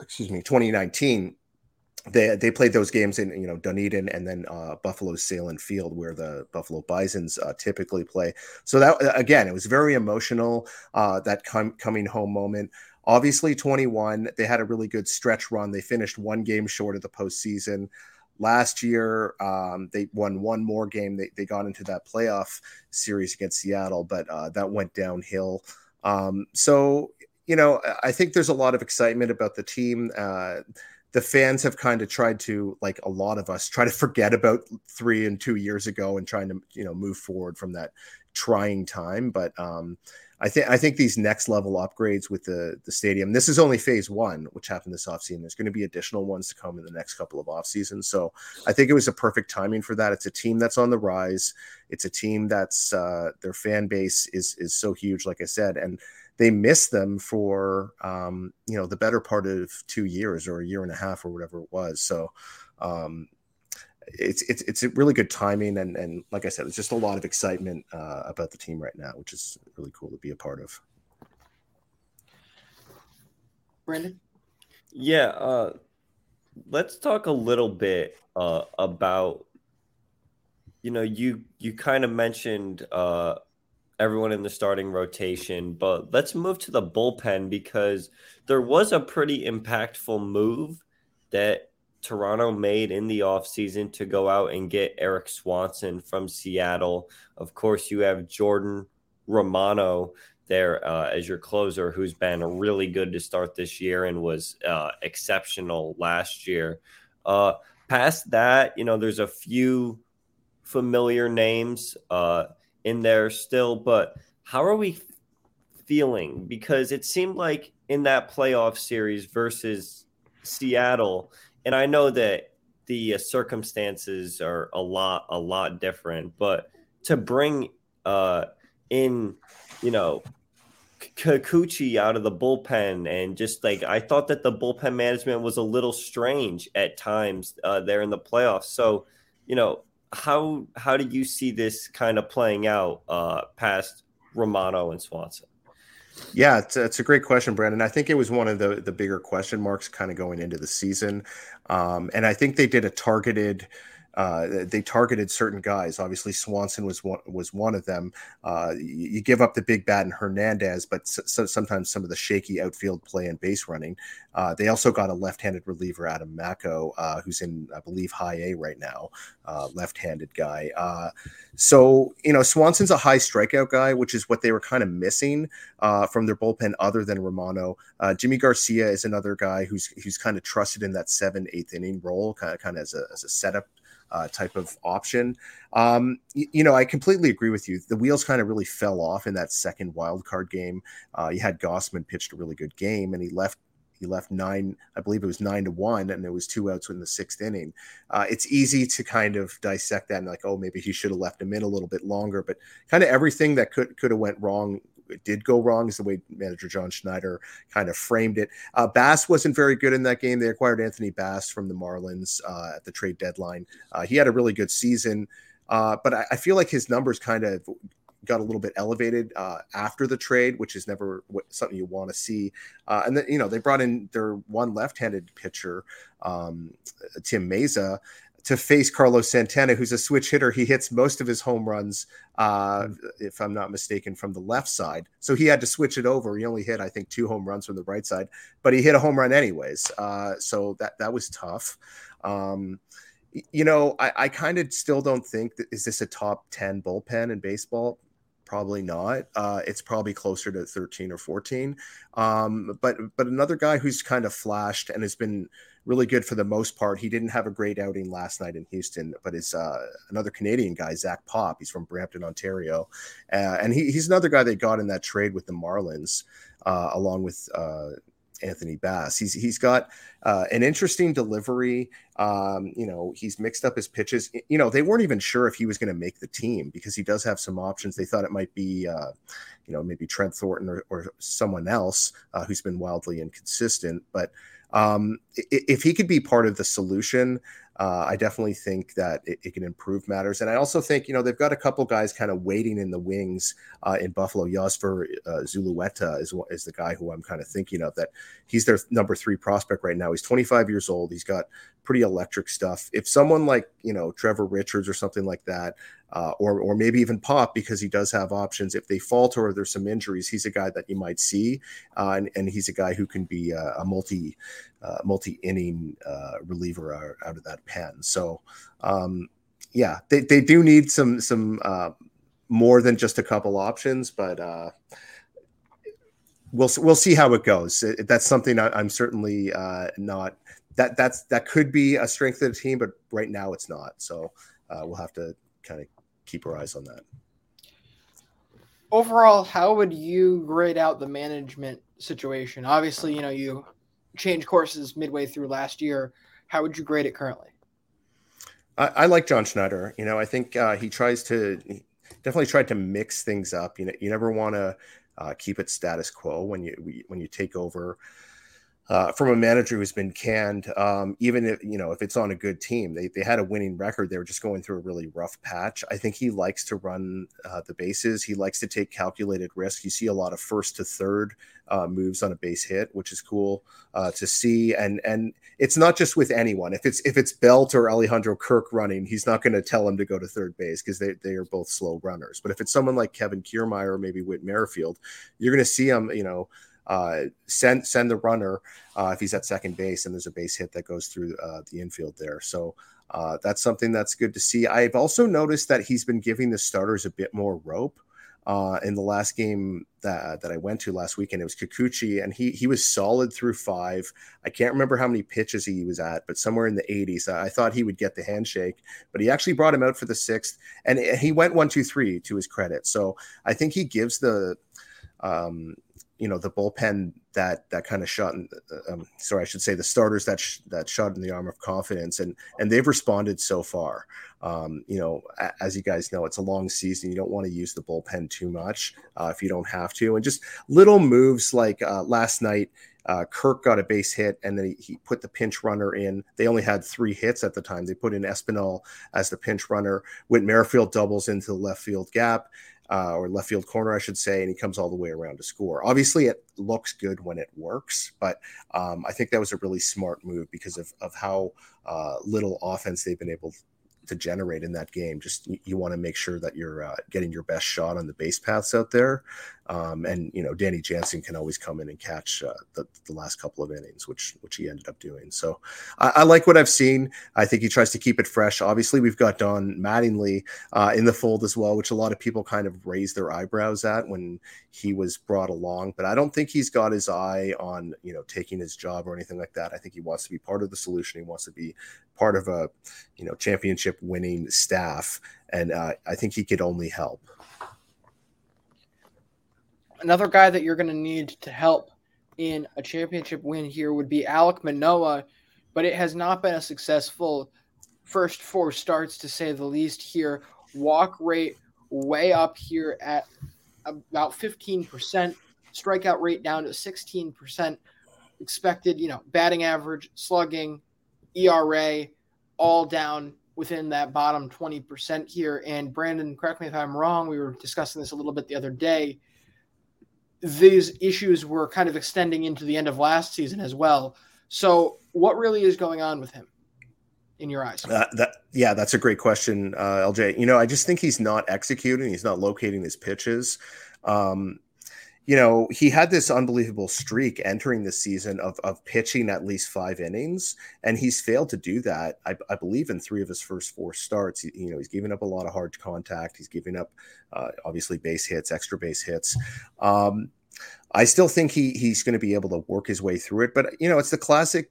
excuse me, 2019. They they played those games in you know Dunedin and then uh, Buffalo Sahlen Field where the Buffalo Bison's uh, typically play. So that again, it was very emotional. Uh, that com- coming home moment. Obviously, 21. They had a really good stretch run. They finished one game short of the postseason. Last year, um, they won one more game. They, they got into that playoff series against Seattle, but uh, that went downhill. Um, so, you know, I think there's a lot of excitement about the team. Uh, the fans have kind of tried to, like a lot of us, try to forget about three and two years ago and trying to, you know, move forward from that trying time. But um, I think I think these next level upgrades with the the stadium. This is only phase one, which happened this offseason. There's going to be additional ones to come in the next couple of off seasons. So I think it was a perfect timing for that. It's a team that's on the rise. It's a team that's uh, their fan base is is so huge, like I said, and they missed them for um, you know the better part of two years or a year and a half or whatever it was. So um, it's it's it's a really good timing and and like I said, it's just a lot of excitement uh, about the team right now, which is really cool to be a part of. Brandon, yeah, uh, let's talk a little bit uh, about you know you you kind of mentioned uh, everyone in the starting rotation, but let's move to the bullpen because there was a pretty impactful move that Toronto made in the offseason to go out and get Eric Swanson from Seattle. Of course, you have Jordan Romano there uh, as your closer, who's been really good to start this year and was uh, exceptional last year. Uh, past that, you know, there's a few familiar names uh, in there still, but how are we feeling? Because it seemed like in that playoff series versus Seattle – and I know that the uh, circumstances are a lot a lot different, but to bring uh, in, you know, Kikuchi out of the bullpen and just like I thought that the bullpen management was a little strange at times uh, there in the playoffs. So, you know, how how do you see this kind of playing out uh, past Romano and Swanson? Yeah, it's, it's, a great question, Brandon. I think it was one of the the bigger question marks kind of going into the season, um, and I think they did a targeted uh, they targeted certain guys. Obviously, Swanson was one was one of them. Uh, you, give up the big bat in Hernandez, but so, sometimes some of the shaky outfield play and base running. Uh, they also got a left-handed reliever, Adam Macko, uh, who's in I believe High A right now, uh, left-handed guy. Uh, so you know, Swanson's a high strikeout guy, which is what they were kind of missing from their bullpen, other than Romano. Yimi Garcia is another guy who's who's kind of trusted in that seven eighth inning role, kind of kind of as a, as a setup uh, type of option. Um, you, you, know, I completely agree with you. The wheels kind of really fell off in that second wild card game. Uh, you had Gausman pitched a really good game, and he left he left nine, I believe it was nine to one, and there was two outs in the sixth inning. Uh, it's easy to kind of dissect that and like, oh, maybe he should have left him in a little bit longer, but kind of everything that could could have went wrong it did go wrong is the way manager John Schneider kind of framed it. Uh, Bass wasn't very good in that game. They acquired Anthony Bass from the Marlins uh, at the trade deadline. Uh, he had a really good season, uh, but I, I, feel like his numbers kind of got a little bit elevated uh, after the trade, which is never something you want to see. Uh, and then, you know, they brought in their one left-handed pitcher, um, Tim Mayza, to face Carlos Santana, who's a switch hitter. He hits most of his home runs, uh, mm. if I'm not mistaken, from the left side. So he had to switch it over. He only hit, I think, two home runs from the right side, but he hit a home run anyways. Uh, so that that was tough. Um, you know, I, I kind of still don't think that is this a top 10 bullpen in baseball? probably not. Uh, it's probably closer to 13 or 14. Um, but but another guy who's kind of flashed and has been really good for the most part. He didn't have a great outing last night in Houston, but is uh, another Canadian guy, Zach Pop. He's from Brampton, Ontario, uh, and he, he's another guy they got in that trade with the Marlins, uh, along with uh, Anthony Bass. He's he's got uh, an interesting delivery. Um, you know, he's mixed up his pitches. You know, they weren't even sure if he was going to make the team because he does have some options. They thought it might be, uh, you know, maybe Trent Thornton or, or someone else uh, who's been wildly inconsistent. But um, if he could be part of the solution, uh, I definitely think that it, it, can improve matters. And I also think, you know, they've got a couple guys kind of waiting in the wings uh, in Buffalo. Yosver uh, Zulueta is, is the guy who I'm kind of thinking of that he's their number three prospect right now. He's 25 years old. He's got pretty electric stuff. If someone like, you know, Trevor Richards or something like that uh, or or maybe even Pop because he does have options. If they falter or there's some injuries, he's a guy that you might see, uh, and, and he's a guy who can be a, a multi uh, multi inning uh, reliever out, of that pen. So um, yeah, they, they do need some some uh, more than just a couple options, but. Uh, we'll we'll see how it goes. That's something I, am certainly not that that's that could be a strength of the team, but right now it's not. So we'll have to kind of keep our eyes on that. Overall, how would you grade out the management situation? Obviously, you know, you changed courses midway through last year. How would you grade it currently? I, I like John Schneider. You know, I think uh, he tries to he definitely tried to mix things up. You know, you never want to uh, keep it status quo when you when you take over uh, from a manager who's been canned. Um, even if you know if it's on a good team, they they had a winning record. They were just going through a really rough patch. I think he likes to run uh, the bases. He likes to take calculated risk. You see a lot of first to third uh, moves on a base hit, which is cool uh, to see. And and it's not just with anyone. If it's if it's Belt or Alejandro Kirk running, he's not going to tell him to go to third base because they they are both slow runners. But if it's someone like Kevin Kiermaier or maybe Whit Merrifield, you're going to see him. You know uh, send send the runner uh, if he's at second base and there's a base hit that goes through uh, the infield there. So uh, that's something that's good to see. I've also noticed that he's been giving the starters a bit more rope. Uh, in the last game that, that I went to last weekend, it was Kikuchi, and he he was solid through five. I can't remember how many pitches he was at, but somewhere in the 80s. I thought he would get the handshake, but he actually brought him out for the sixth, and he went one, two, three to his credit. So I think he gives the um, you know the bullpen that that kind of shot in, uh, um, sorry i should say the starters that sh- that shot in the arm of confidence and and they've responded so far um, you know a- as you guys know it's a long season you don't want to use the bullpen too much uh, if you don't have to and just little moves like uh, last night uh, Kirk got a base hit and then he, he, put the pinch runner in. They only had three hits at the time. They put in Espinal as the pinch runner. Whit Merrifield doubles into the left field gap uh, or left field corner, I should say, and he comes all the way around to score. Obviously, it looks good when it works, but um, I think that was a really smart move because of, of how uh, little offense they've been able to generate in that game. Just you, you want to make sure that you're uh, getting your best shot on the base paths out there. Um, and you know, Danny Jansen can always come in and catch uh, the, the last couple of innings, which which he ended up doing. So I, I, like what I've seen. I think he tries to keep it fresh. Obviously, we've got Don Mattingly uh, in the fold as well, which a lot of people kind of raised their eyebrows at when he was brought along. But I don't think he's got his eye on you know taking his job or anything like that. I think he wants to be part of the solution. He wants to be part of a you know championship winning staff, and uh, I think he could only help another guy that you're going to need to help in a championship win here would be Alec Manoah, but it has not been a successful first four starts to say the least here. Walk rate way up here at about 15%, strikeout rate down to 16%, expected, you know, batting average, slugging, ERA, all down within that bottom 20% here. And Brandon, correct me if I'm wrong, we were discussing this a little bit the other day. These issues were kind of extending into the end of last season as well. So, what really is going on with him in your eyes? Uh, that yeah, that's a great question, uh, LJ. You know, I just think he's not executing. He's not locating his pitches. Um, you know, he had this unbelievable streak entering the season of, of pitching at least five innings, and he's failed to do that. I, I believe in three of his first four starts. He, you know, he's giving up a lot of hard contact. He's giving up, uh, obviously, base hits, extra base hits. Um, I still think he he's going to be able to work his way through it, but you know, it's the classic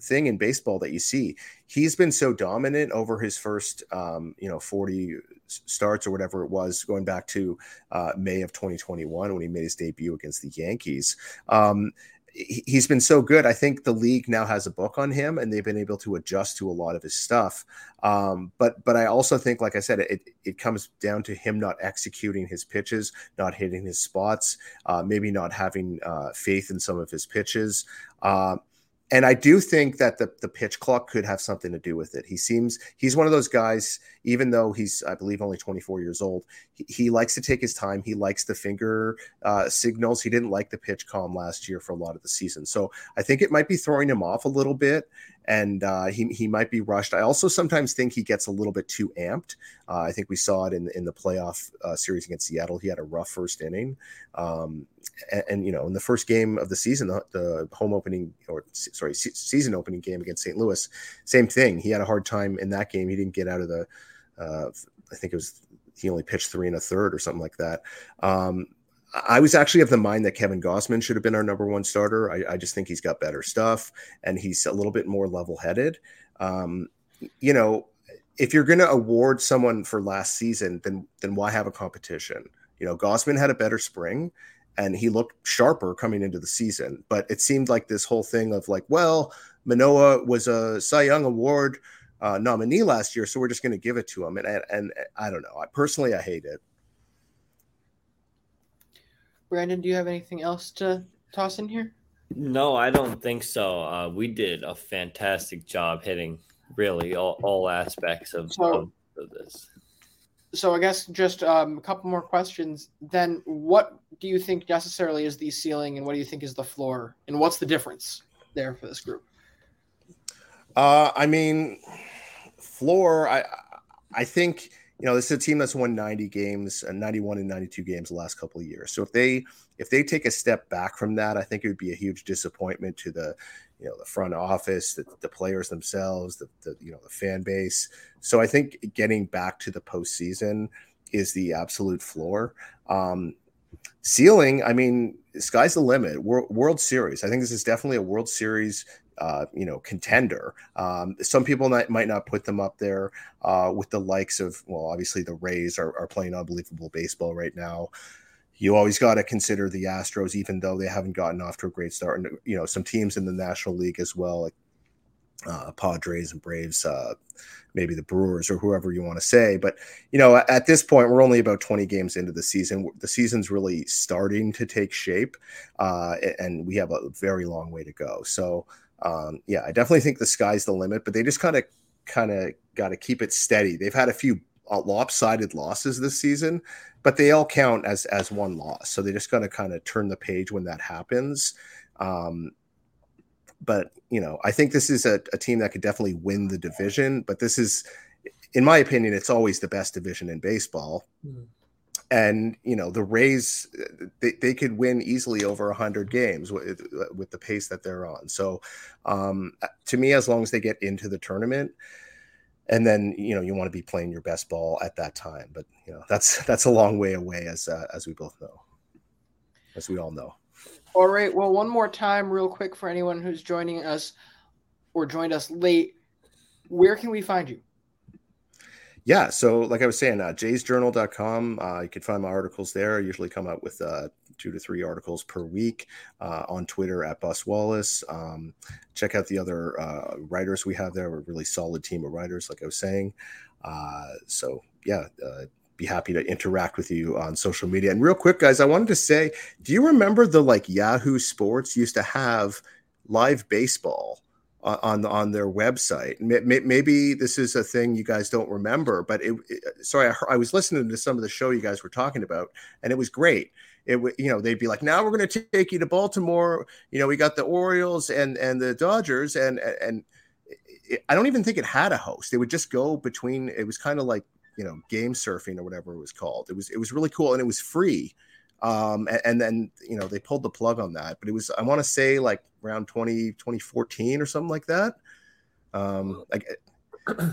thing in baseball that you see. He's been so dominant over his first, um, you know, 40 starts or whatever it was, going back to uh, May of 2021 when he made his debut against the Yankees. Um, he's been so good. I think the league now has a book on him, and they've been able to adjust to a lot of his stuff. Um, but but I also think, like I said, it it comes down to him not executing his pitches, not hitting his spots, uh, maybe not having uh, faith in some of his pitches. Uh, and I do think that the, the pitch clock could have something to do with it. He seems he's one of those guys, even though he's I believe only 24 years old, he, he likes to take his time. He likes the finger uh, signals. He didn't like the PitchCom last year for a lot of the season, so I think it might be throwing him off a little bit and uh, he he might be rushed. I also sometimes think he gets a little bit too amped. Uh, I think we saw it in in the playoff uh, series against Seattle. He had a rough first inning, um, and, you know in the first game of the season, the, the home opening or sorry se- season opening game against St. Louis, same thing. He had a hard time in that game. He didn't get out of the. Uh, I think it was he only pitched three and a third or something like that. Um, I was actually of the mind that Kevin Gausman should have been our number one starter. I, I just think he's got better stuff and he's a little bit more level headed. Um, you know, if you're going to award someone for last season, then then why have a competition? You know, Gausman had a better spring and he looked sharper coming into the season. But it seemed like this whole thing of like, well, Manoah was a Cy Young Award uh, nominee last year, so we're just going to give it to him. And, and and I don't know. I personally I hate it. Brandon, do you have anything else to toss in here? No, I don't think so. Uh, we did a fantastic job hitting really all, all aspects of, so, of, of this. So I guess just um, a couple more questions. Then, what do you think necessarily is the ceiling, and what do you think is the floor, and what's the difference there for this group? Uh, I mean, floor. I I think you know, this is a team that's won 90 games and 91 and 92 games the last couple of years. So if they if they take a step back from that, I think it would be a huge disappointment to the you know the front office, the, the players themselves, the, the you know the fan base. So I think getting back to the postseason is the absolute floor. Um, ceiling, I mean, sky's the limit. World, World Series. I think this is definitely a World Series uh, you know, contender. Um, some people might, might not put them up there uh, with the likes of, well, obviously the Rays are, are playing unbelievable baseball right now. You always got to consider the Astros, even though they haven't gotten off to a great start. And, you know, some teams in the National League as well, like uh, Padres and Braves, uh, maybe the Brewers or whoever you want to say. But you know, at this point, we're only about 20 games into the season. The season's really starting to take shape, uh, and we have a very long way to go. So um, yeah, I definitely think the sky's the limit, but they just kind of kind of got to keep it steady. They've had a few lopsided losses this season, but they all count as as one loss. So they're just got to kind of turn the page when that happens. Um, but you know, I think this is a, a team that could definitely win the division. But this is, in my opinion, it's always the best division in baseball. Mm-hmm and you know the Rays they, they could win easily over 100 games with, with the pace that they're on so um, to me as long as they get into the tournament and then you know you want to be playing your best ball at that time but you know that's that's a long way away as uh, as we both know as we all know. All right well one more time real quick for anyone who's joining us or joined us late. Where can we find you? Yeah so like i was saying uh, jaysjournal.com uh, you can find my articles there. I usually come out with uh, two to three articles per week uh, on Twitter at Bus Wallace. Um, check out the other uh, writers we have there. We're a really solid team of writers, like I was saying. Uh, so yeah, uh, be happy to interact with you on social media. And real quick, guys, I wanted to say, do you remember the like Yahoo Sports used to have live baseball? on on their website. Maybe this is a thing you guys don't remember, but it, it sorry, I, I, was listening to some of the show you guys were talking about, and it was great. It would, you know they'd be like, now we're going to take you to Baltimore. You know, we got the Orioles and and the Dodgers, and and it, I don't even think it had a host. It would just go between. It was kind of like you know game surfing or whatever it was called. It was it was really cool and it was free um, and, and, then you know they pulled the plug on that but it was i want to say like around 20 2014 or something like that um like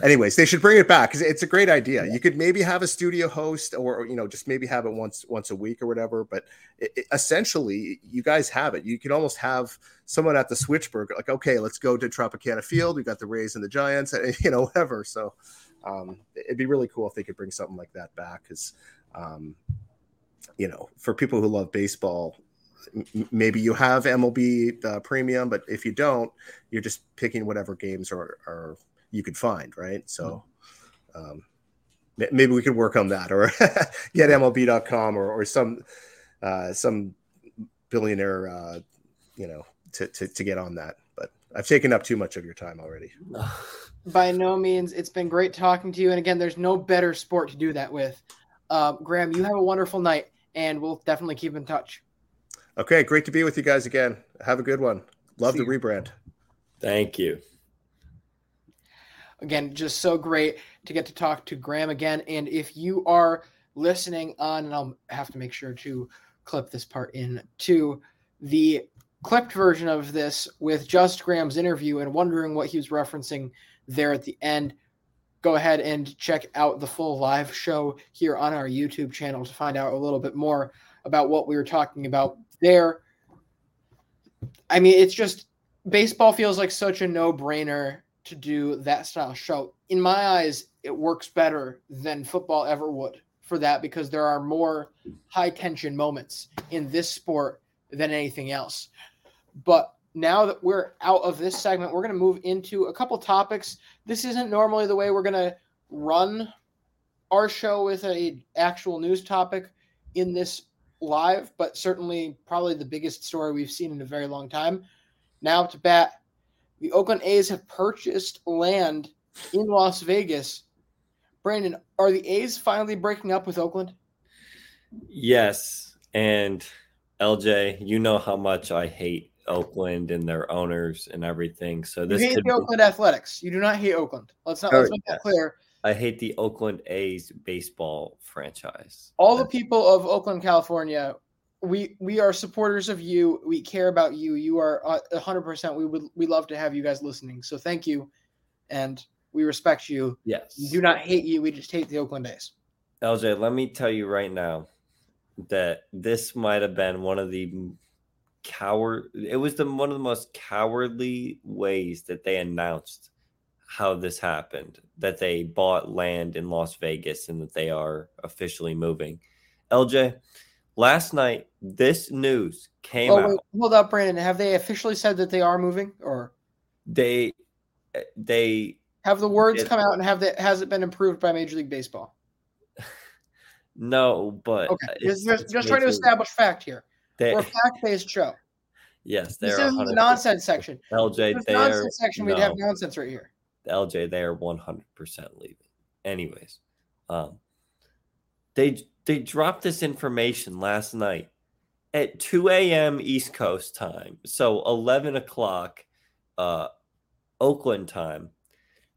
anyways they should bring it back because it's a great idea. You could maybe have a studio host or you know just maybe have it once once a week or whatever but it, it, essentially you guys have it. You can almost have someone at the switchboard like okay let's go to tropicana field. We got the rays and the giants and you know whatever. So um, it'd be really cool if they could bring something like that back because um, you know, for people who love baseball, maybe you have MLB uh, Premium, but if you don't, you're just picking whatever games are, are you could find, right? So, um, maybe we could work on that, or get MLB.com or, or some uh, some billionaire, uh, you know, to, to to get on that. But I've taken up too much of your time already. By no means. It's been great talking to you. And again, there's no better sport to do that with. Uh, Graeme, you have a wonderful night and we'll definitely keep in touch. Okay, great to be with you guys again. Have a good one. Love See the you. rebrand. Thank you. Again, just so great to get to talk to Graeme again. And if you are listening on, and I'll have to make sure to clip this part in to the clipped version of this with just Graeme's interview and wondering what he was referencing there at the end go ahead and check out the full live show here on our YouTube channel to find out a little bit more about what we were talking about there. I mean, it's just baseball feels like such a no brainer to do that style show. In my eyes, it works better than football ever would for that because there are more high tension moments in this sport than anything else. But now that we're out of this segment, we're going to move into a couple topics. This isn't normally the way we're going to run our show with a actual news topic in this live, but certainly probably the biggest story we've seen in a very long time. Now to bat, the Oakland A's have purchased land in Las Vegas. Brandon, are the A's finally breaking up with Oakland? Yes, and LJ, you know how much I hate Oakland and their owners and everything. So this you hate the be... Oakland Athletics. You do not hate Oakland. Let's not let's oh, make that clear. I hate the Oakland A's baseball franchise. All the people of Oakland, California, we we are supporters of you. We care about you. You are uh, hundred percent. We would we love to have you guys listening. So thank you, and we respect you. Yes, we do not hate you. We just hate the Oakland A's. LJ, let me tell you right now that this might have been one of the coward it was the one of the most cowardly ways that they announced how this happened that they bought land in Las Vegas and that they are officially moving. LJ, last night this news came oh, wait, out. Hold up, Brandon. Have they officially said that they are moving or they they have the words it, come out and have that has it been approved by Major League Baseball? No, but okay. Just, just, just trying to establish fact here. They, We're a fact-based show. Yes, this is the nonsense section. LJ, they nonsense are, section. We'd have nonsense right here. LJ, they are one hundred percent leaving. Anyways, um, they they dropped this information last night at two a.m. East Coast time, so eleven o'clock, uh, Oakland time.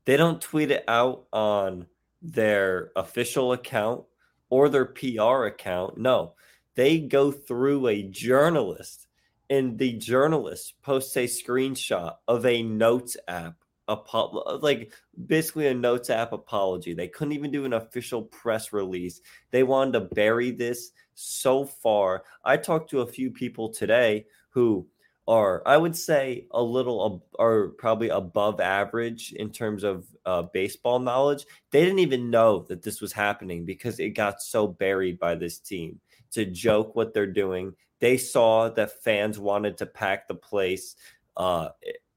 They don't tweet it out on their official account or their PR account. No, they go through a journalist, and the journalist posts a screenshot of a notes app, like basically a notes app apology. They couldn't even do an official press release. They wanted to bury this so far. I talked to a few people today who are, I would say, a little are probably above average in terms of uh, baseball knowledge. They didn't even know that this was happening because it got so buried by this team to joke what they're doing. they saw that fans wanted to pack the place. Uh,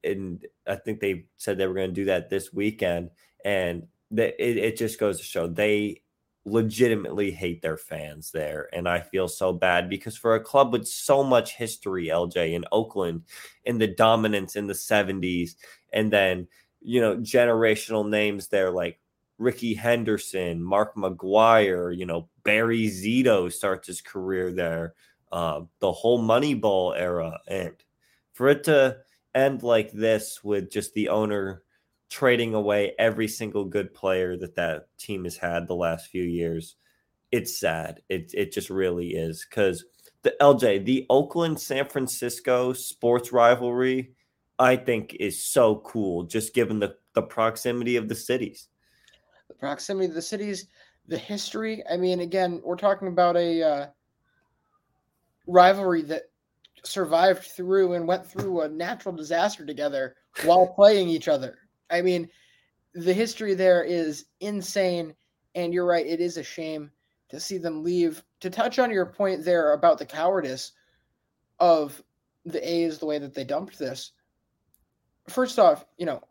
and I think they said they were going to do that this weekend. And it, it just goes to show they legitimately hate their fans there. And I feel so bad because for a club with so much history, LJ in Oakland, in the dominance in the 70s, and then, you know, generational names there like Rickey Henderson, Mark McGwire, you know, Barry Zito starts his career there, uh, the whole Moneyball era. And for it to end like this with just the owner trading away every single good player that that team has had the last few years. It's sad. It it just really is because the LJ, the Oakland San Francisco sports rivalry, I think is so cool. Just given the the proximity of the cities, the proximity of the cities, the history. I mean, again, we're talking about a uh, rivalry that survived through and went through a natural disaster together while playing each other. I mean, the history there is insane. And you're right, it is a shame to see them leave. To touch on your point there about the cowardice of the A's, the way that they dumped this. First off, you know,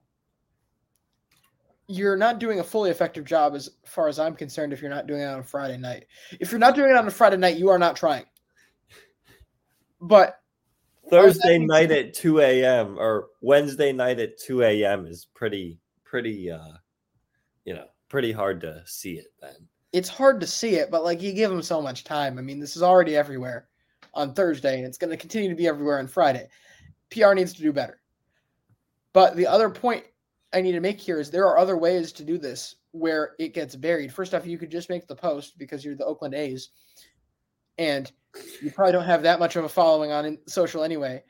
you're not doing a fully effective job as far as I'm concerned if you're not doing it on a Friday night. If you're not doing it on a Friday night, you are not trying. But Thursday night at 2 a.m. or Wednesday night at 2 a.m. is pretty, pretty, uh, you know, pretty hard to see it then. It's hard to see it, but like you give them so much time. I mean, this is already everywhere on Thursday, and it's going to continue to be everywhere on Friday. PR needs to do better. But the other point I need to make here is there are other ways to do this where it gets buried. First off, you could just make the post because you're the Oakland A's and you probably don't have that much of a following on in social anyway.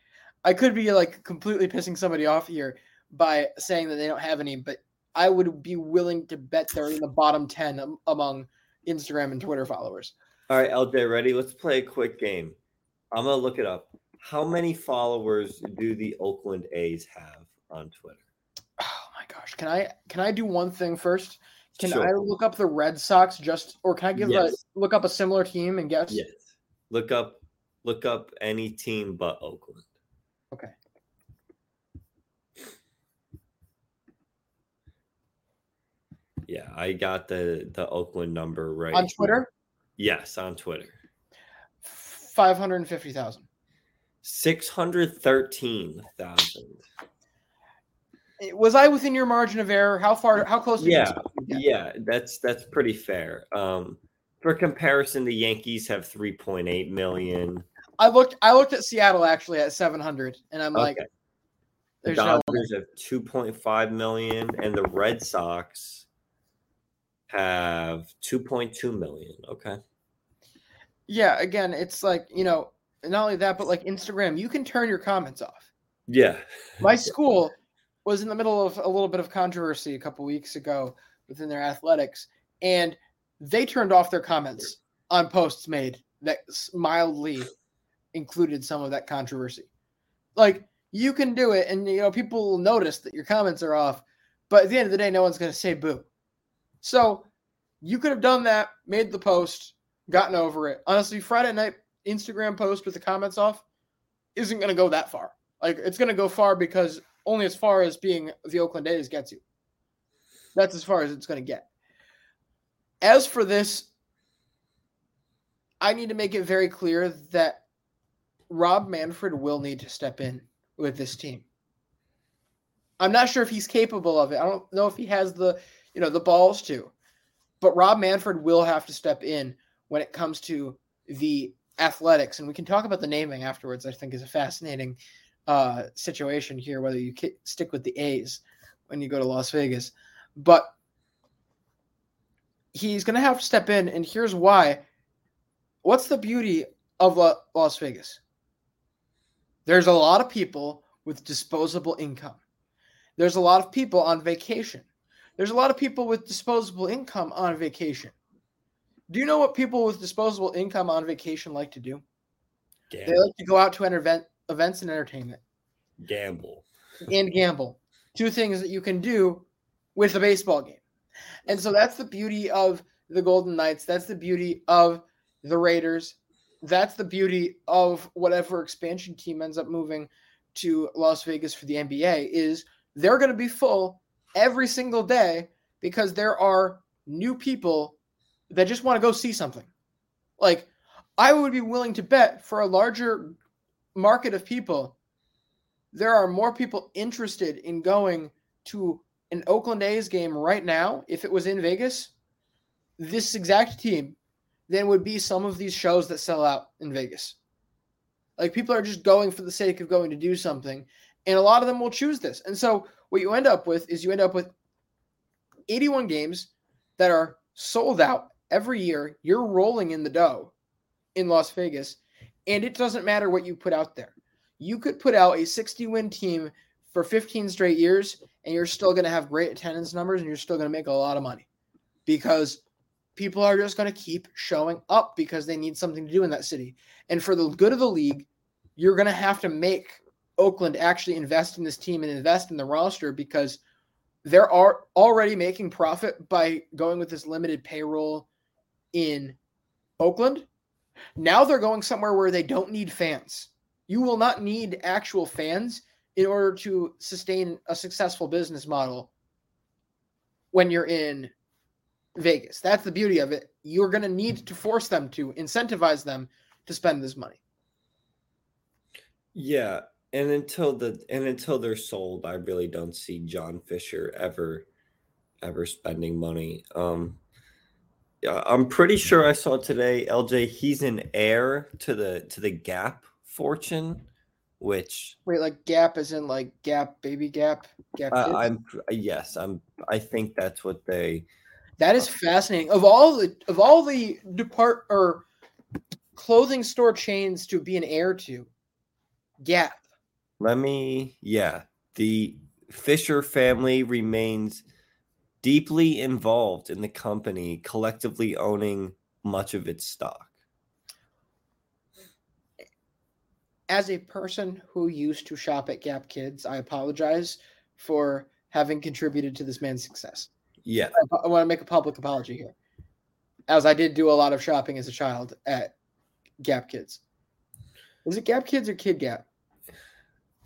I could be like completely pissing somebody off here by saying that they don't have any, but I would be willing to bet they're in the bottom 10 among Instagram and Twitter followers. All right, LJ, ready? Let's play a quick game. I'm going to look it up. How many followers do the Oakland A's have on Twitter? Oh my gosh. Can I can I do one thing first? Can sure. I look up the Red Sox just or can I give yes. a look up a similar team and guess? Yes. Look up look up any team but Oakland. Okay. Yeah, I got the the Oakland number right. On Twitter? Yes, on Twitter. 550,000. 613,000. Was I within your margin of error? How far how close Yeah. Yeah, that's that's pretty fair. Um for comparison, the Yankees have 3.8 million. I looked I looked at Seattle actually at 700 and I'm okay. like the Dodgers no have 2.5 million and the Red Sox have 2.2 million. Okay. Yeah, again, it's like, you know, not only that, but like Instagram, you can turn your comments off. Yeah. My school was in the middle of a little bit of controversy a couple weeks ago within their athletics and they turned off their comments on posts made that mildly included some of that controversy. Like you can do it, and you know people will notice that your comments are off, but at the end of the day, no one's going to say boo. So you could have done that, made the post, gotten over it. Honestly, Friday night Instagram post with the comments off isn't going to go that far. Like it's going to go far because only as far as being the Oakland A's gets you. That's as far as it's going to get. As for this, I need to make it very clear that Rob Manfred will need to step in with this team. I'm not sure if he's capable of it. I don't know if he has the, you know, the balls to. But Rob Manfred will have to step in when it comes to the athletics and we can talk about the naming afterwards. I think is a fascinating uh, situation here whether you stick with the A's when you go to Las Vegas. But he's going to have to step in, and here's why. What's the beauty of Las Vegas? There's a lot of people with disposable income. There's a lot of people on vacation. There's a lot of people with disposable income on vacation. Do you know what people with disposable income on vacation like to do? Gamble. They like to go out to event, events and entertainment. Gamble. And gamble. Two things that you can do with a baseball game. And so that's the beauty of the Golden Knights. That's the beauty of the Raiders. that's the beauty of whatever expansion team ends up moving to Las Vegas for the NBA is they're going to be full every single day because there are new people that just want to go see something. Like I would be willing to bet for a larger market of people there are more people interested in going to an Oakland A's game right now if it was in Vegas this exact team then would be some of these shows that sell out in Vegas. Like people are just going for the sake of going to do something, and a lot of them will choose this. And so what you end up with is you end up with 81 games that are sold out every year. You're rolling in the dough in Las Vegas, and it doesn't matter what you put out there. You could put out a 60 win team for 15 straight years, and you're still going to have great attendance numbers, and you're still going to make a lot of money because people are just going to keep showing up because they need something to do in that city. And for the good of the league, you're going to have to make Oakland actually invest in this team and invest in the roster because they're already making profit by going with this limited payroll in Oakland. Now they're going somewhere where they don't need fans. You will not need actual fans in order to sustain a successful business model when you're in Vegas. That's the beauty of it. You're going to need to force them to incentivize them to spend this money. Yeah, and until the and until they're sold, I really don't see John Fisher ever ever spending money. Um I'm pretty sure I saw today LJ he's an heir to the to the Gap fortune which wait like gap is in like gap baby gap gap uh, i'm yes i'm i think that's what they that is fascinating. Of all the of all the depart or clothing store chains to be an heir to, Gap. Let me yeah. The Fisher family remains deeply involved in the company, collectively owning much of its stock. As a person who used to shop at Gap Kids, I apologize for having contributed to this man's success. Yeah. I, I want to make a public apology here. As I did do a lot of shopping as a child at Gap Kids. Is it Gap Kids or Kid Gap?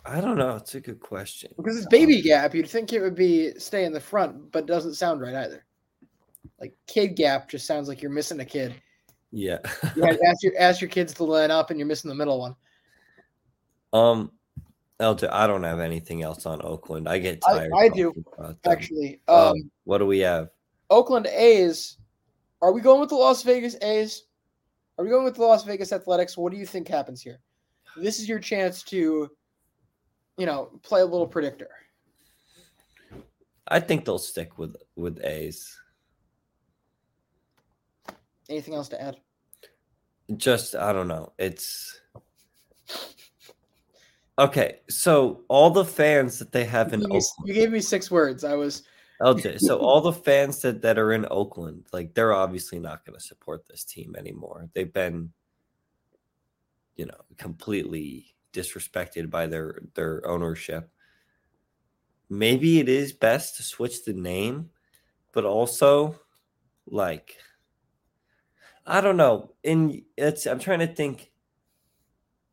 I don't know. It's a good question. Because it's Baby um, Gap. You'd think it would be stay in the front, but doesn't sound right either. Like Kid Gap just sounds like you're missing a kid. Yeah. yeah ask your ask your kids to line up and you're missing the middle one. Um LJ, I don't have anything else on Oakland. I get tired. I, I do actually. Um, um, what do we have? Oakland A's. Are we going with the Las Vegas A's? Are we going with the Las Vegas Athletics? What do you think happens here? This is your chance to, you know, play a little predictor. I think they'll stick with with A's. Anything else to add? Just I don't know. It's Okay, so all the fans that they have in you Oakland, you gave me six words. I was LJ. So all the fans that that are in Oakland, like they're obviously not going to support this team anymore. They've been, you know, completely disrespected by their their ownership. Maybe it is best to switch the name, but also, like, I don't know. In it's I'm trying to think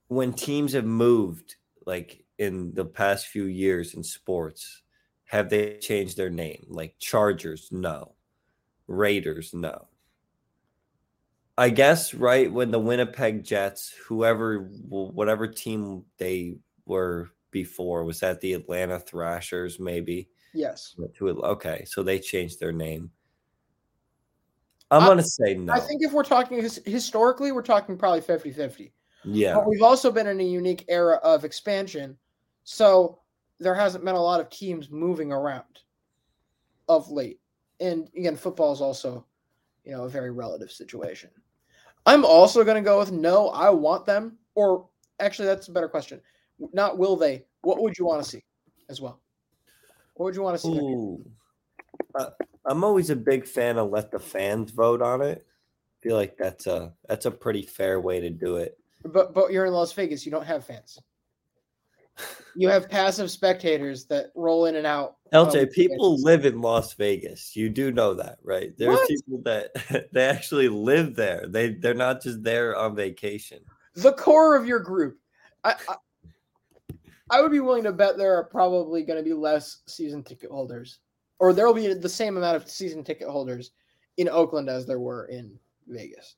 when teams have moved like in the past few years in sports? Have they changed their name? Like Chargers, no. Raiders, no. I guess right when the Winnipeg Jets, whoever, whatever team they were before, was that the Atlanta Thrashers, maybe? Yes. Okay, so they changed their name. I'm going to say no. I think if we're talking historically, we're talking probably 50 50. Yeah. But we've also been in a unique era of expansion. So there hasn't been a lot of teams moving around of late. And again, football is also, you know, a very relative situation. I'm also going to go with no, I want them. Or actually, that's a better question. Not will they. What would you want to see as well? What would you want to see? Ooh. Uh, I'm always a big fan of let the fans vote on it. I feel like that's a that's a pretty fair way to do it. But but you're in Las Vegas. You don't have fans. You have passive spectators that roll in and out. LJ, people yes. live in Las Vegas. You do know that, right? There's What? people that they actually live there. They they're not just there on vacation. the core of your group. I, I, I would be willing to bet there are probably going to be less season ticket holders, or there will be the same amount of season ticket holders in Oakland as there were in Vegas.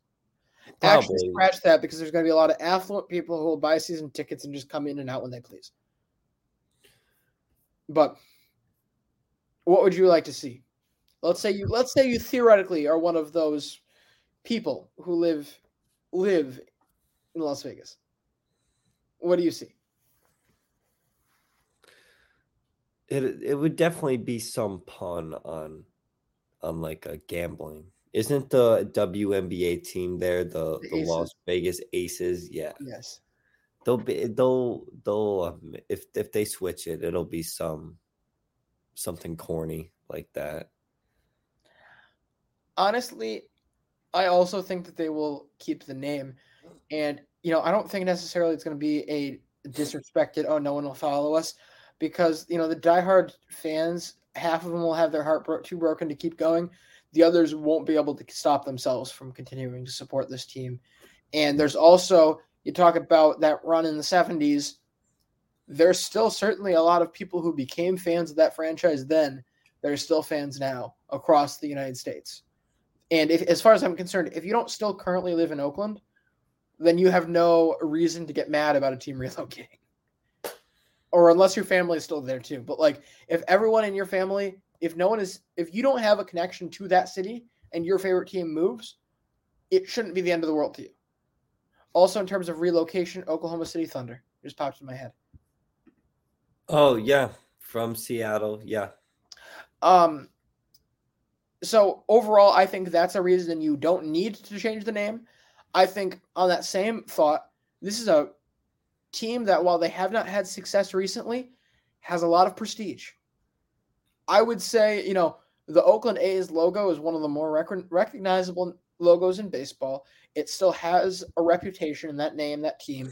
Actually, scratch that because there's going to be a lot of affluent people who will buy season tickets and just come in and out when they please. But what would you like to see? Let's say you let's say you theoretically are one of those people who live live in Las Vegas. What do you see? It it would definitely be some pun on on like a gambling. Isn't the WNBA team there the The the, Las Vegas Aces? Yeah, Yes. they'll be they'll they'll um, if if they switch it, it'll be some something corny like that. Honestly, I also think that they will keep the name. And, you know, I don't think necessarily it's going to be a disrespected, oh, no one will follow us. Because, you know, the diehard fans, half of them will have their heart bro- too broken to keep going. The others won't be able to stop themselves from continuing to support this team. And there's also, you talk about that run in the 70s, there's still certainly a lot of people who became fans of that franchise then that are still fans now across the United States. And if, as far as I'm concerned, if you don't still currently live in Oakland, then you have no reason to get mad about a team relocating. Or unless your family is still there too. But like if everyone in your family, if no one is if you don't have a connection to that city and your favorite team moves, it shouldn't be the end of the world to you. Also in terms of relocation, Oklahoma City Thunder just popped in my head. Oh yeah, from Seattle. Yeah, Um, so overall, I think that's a reason you don't need to change the name. I think on that same thought, this is a team that while they have not had success recently, has a lot of prestige. I would say, you know, the Oakland A's logo is one of the more rec- recognizable logos in baseball. It still has a reputation in that name, that team,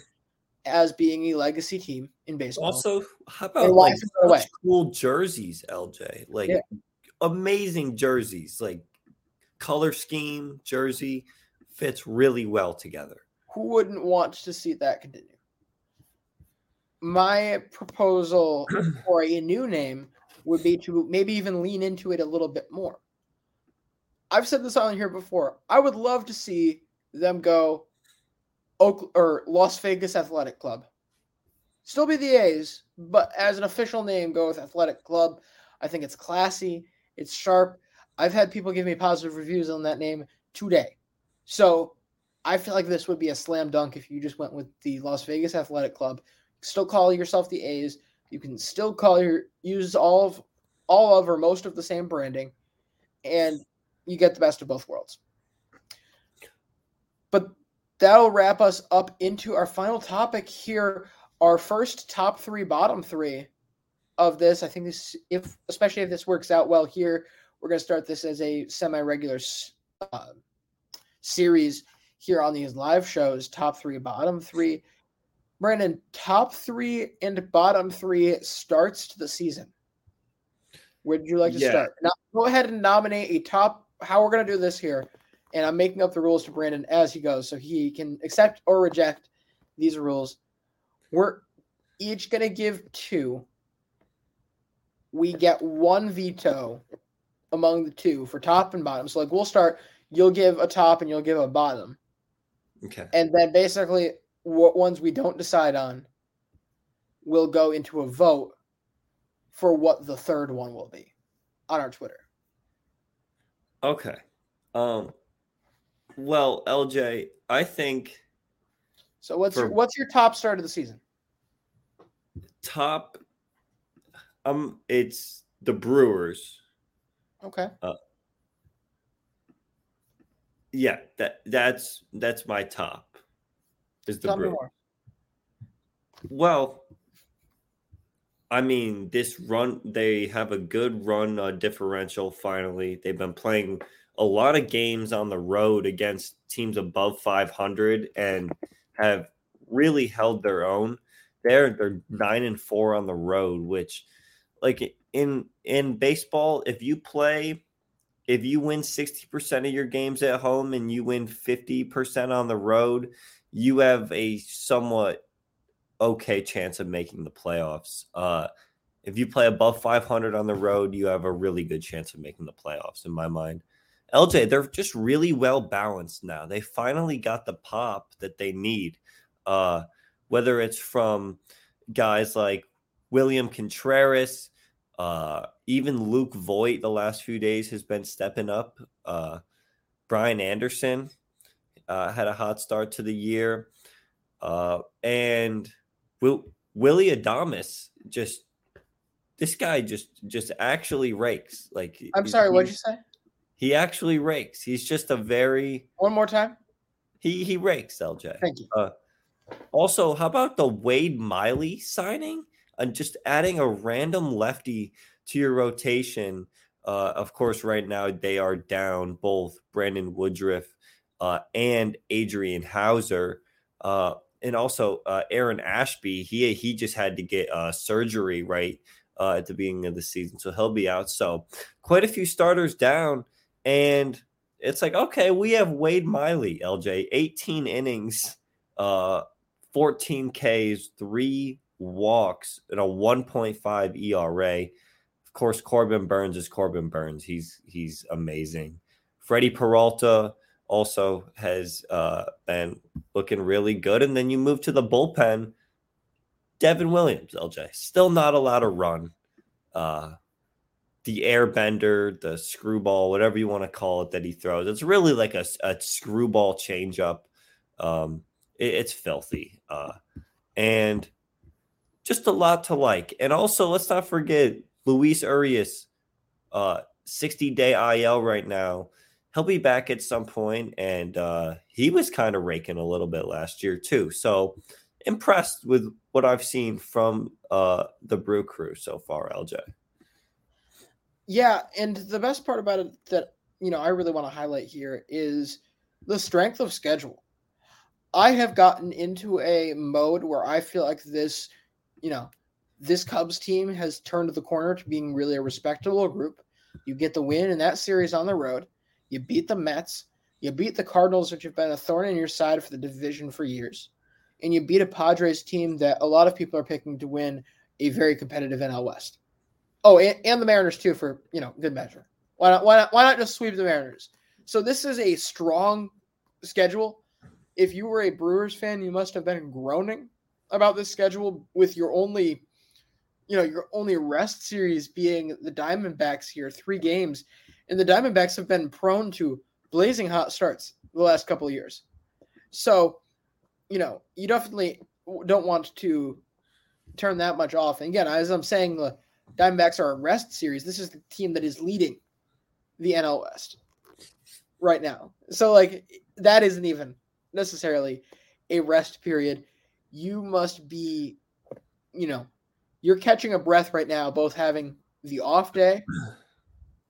as being a legacy team in baseball. Also, how about like is it away? such cool jerseys, LJ? Like Yeah. amazing jerseys, like color scheme jersey fits really well together. who wouldn't want to see that continue? My proposal for a new name would be to maybe even lean into it a little bit more. I've said this on here before. I would love to see them go Oak or Las Vegas Athletic Club. Still be the A's, but as an official name, go with Athletic Club. I think it's classy, it's sharp. I've had people give me positive reviews on that name today. So I feel like this would be a slam dunk if you just went with the Las Vegas Athletic Club. Still call yourself the A's. You can still call your use all of all of or most of the same branding, and you get the best of both worlds. But that'll wrap us up into our final topic here. Our first top three, bottom three of this. I think this, if especially if this works out well here, we're going to start this as a semi-regular uh, series here on these live shows. Top three, bottom three. Brandon, top three and bottom three starts to the season. Would you like to Yeah. start? Now, go ahead and nominate a top. How we're going to do this here, and I'm making up the rules to Brandon as he goes, so he can accept or reject these rules. We're each going to give two. We get one veto among the two for top and bottom. So, like, we'll start. You'll give a top and you'll give a bottom Okay. and then basically what ones we don't decide on will go into a vote for what the third one will be on our Twitter. Okay. Um well, LJ, I think So what's your what's your top start of the season? top um it's the Brewers. Okay. Uh, Yeah, that that's that's my top. Is the more. Well, I mean, this run, they have a good run uh, differential finally. They've been playing a lot of games on the road against teams above 500 and have really held their own. they're they're nine and four on the road, which like in in baseball, if you play if you win 60% of your games at home and you win 50% on the road, you have a somewhat okay chance of making the playoffs. Uh, if you play above 500 on the road, you have a really good chance of making the playoffs, in my mind. LJ, they're just really well balanced now. They finally got the pop that they need. Uh, whether it's from guys like William Contreras, uh, even Luke Voit, the last few days has been stepping up. Uh, Brian Anderson uh, had a hot start to the year, uh, and Will, Willy Adames just this guy just just actually rakes. Like I'm sorry, what'd you say? He actually rakes. He's just a very one more time. He he rakes, LJ. Thank you. Uh, also, how about the Wade Miley signing and just adding a random lefty to your rotation? Uh, of course, right now they are down both Brandon Woodruff uh, and Adrian Houser. uh, and also uh, Aaron Ashby. He he just had to get uh, surgery right uh, at the beginning of the season, so he'll be out. So quite a few starters down, and it's like okay, we have Wade Miley, LJ, 18 innings, 14 Ks, three walks, and a 1.5 ERA. Of course, Corbin Burnes is Corbin Burnes. He's he's amazing. Freddie Peralta also has uh, been looking really good. And then you move to the bullpen. Devin Williams, LJ, still not allowed to run. Uh, the airbender, the screwball, whatever you want to call it, that he throws. It's really like a, a screwball changeup. Um, it, it's filthy. Uh, and just a lot to like. And also, let's not forget Luis Urias, uh, 60 day IL right now he'll be back at some point, and uh, he was kind of raking a little bit last year too. So impressed with what I've seen from uh, the Brew Crew so far, LJ. Yeah, and the best part about it that you know I really want to highlight here is the strength of schedule. I have gotten into a mode where I feel like this, you know, this Cubs team has turned the corner to being really a respectable group. You get the win in that series on the road. You beat the Mets. You beat the Cardinals, which have been a thorn in your side for the division for years. And you beat a Padres team that a lot of people are picking to win a very competitive NL West. Oh, and, and the Mariners too, for you know, good measure. Why not? Why not? Why not just sweep the Mariners? So this is a strong schedule. If you were a Brewers fan, you must have been groaning about this schedule with your only, you know, your only rest series being the Diamondbacks here, three games, and the Diamondbacks have been prone to blazing hot starts the last couple of years. So, you know, you definitely don't want to turn that much off. And again, as I'm saying, the Diamondbacks are a rest series. This is the team that is leading the NL West right now. So, like, that isn't even necessarily a rest period. You must be, you know, you're catching a breath right now, both having the off day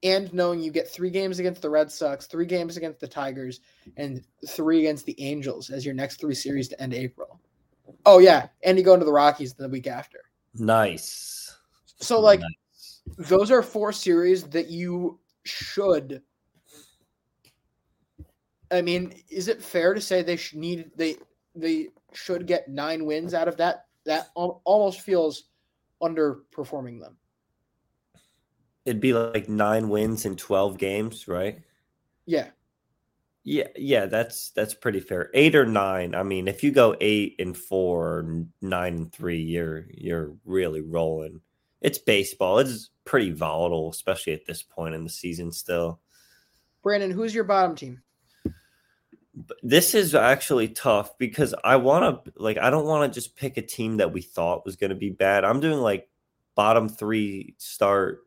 and knowing you get three games against the Red Sox, three games against the Tigers, and three against the Angels as your next three series to end April. Oh yeah, and you go into the Rockies the week after. Nice. So like, nice. those are four series that you should. I mean, is it fair to say they should need they they should get nine wins out of that? That almost feels underperforming them it'd be like nine wins in 12 games, right? Yeah. Yeah, yeah, that's that's pretty fair. Eight or nine. I mean, if you go eight and four, nine and three, you're you're really rolling. It's baseball. It's pretty volatile, especially at this point in the season. Still, Brandon, who's your bottom team? This is actually tough because I want to like I don't want to just pick a team that we thought was going to be bad. I'm doing like bottom three start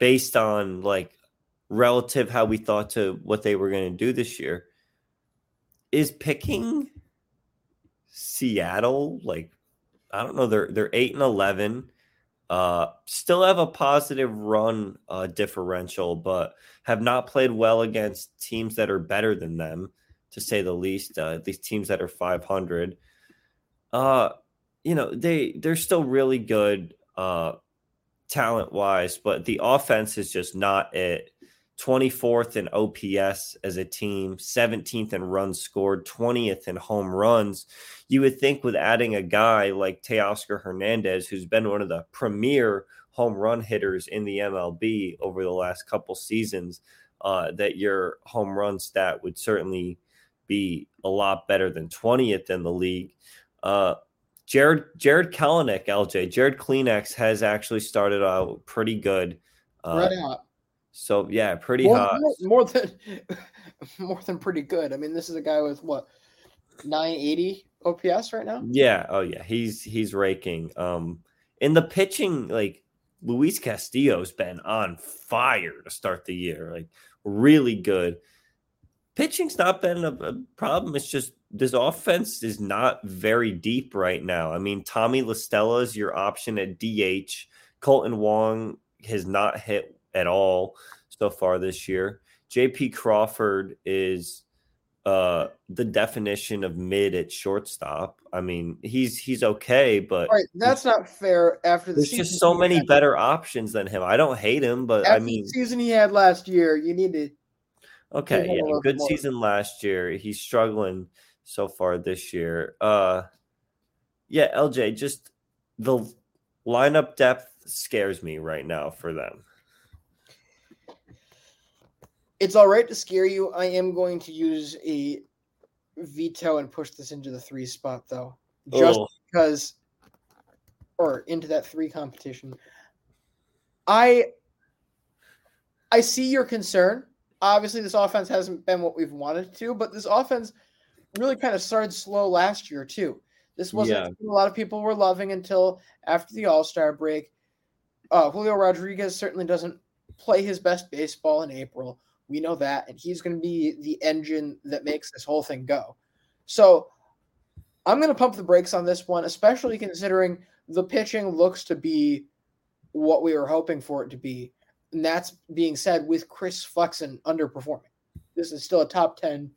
based on like relative how we thought to what they were going to do this year is picking Seattle like I don't know they're they're 8 and 11 uh still have a positive run uh differential but have not played well against teams that are better than them to say the least uh these teams that are 500 uh you know, they they're still really good uh talent wise, but the offense is just not it. 24th in OPS as a team, 17th in runs scored, 20th in home runs. You would think with adding a guy like Teoscar Hernandez, who's been one of the premier home run hitters in the MLB over the last couple seasons, uh, that your home run stat would certainly be a lot better than 20th in the league. Uh, Jared Jarred Kelenic, LJ, Jared Kleenex has actually started out pretty good. Uh, right out. So yeah, pretty more, hot. More, more, than more than pretty good. I mean, this is a guy with what 980 OPS right now. Yeah. Oh yeah. He's he's raking. Um, in the pitching, like Luis Castillo's been on fire to start the year. Like really good. Pitching's not been a, a problem. It's just this offense is not very deep right now. I mean, Tommy La Stella is your option at DH. Kolten Wong has not hit at all so far this year. JP Crawford is uh the definition of mid at shortstop. I mean, he's he's okay, but right, that's not fair after the There's just so many had. better options than him. I don't hate him, but after I mean season he had last year, you need to Okay, yeah, good more. season last year. He's struggling so far this year. Uh yeah, LJ, just the lineup depth scares me right now for them it's all right to scare you. I am going to use a veto and push this into the three spot though, just oh. because, or into that three competition. I I see your concern. Obviously, this offense hasn't been what we've wanted to, but this offense really kind of started slow last year too. This wasn't yeah. a lot of people were loving until after the All Star break. Uh, Julio Rodriguez certainly doesn't play his best baseball in April. We know that, and he's going to be the engine that makes this whole thing go. So I'm going to pump the brakes on this one, especially considering the pitching looks to be what we were hoping for it to be. And that's being said with Chris Flexen underperforming. This is still a top 10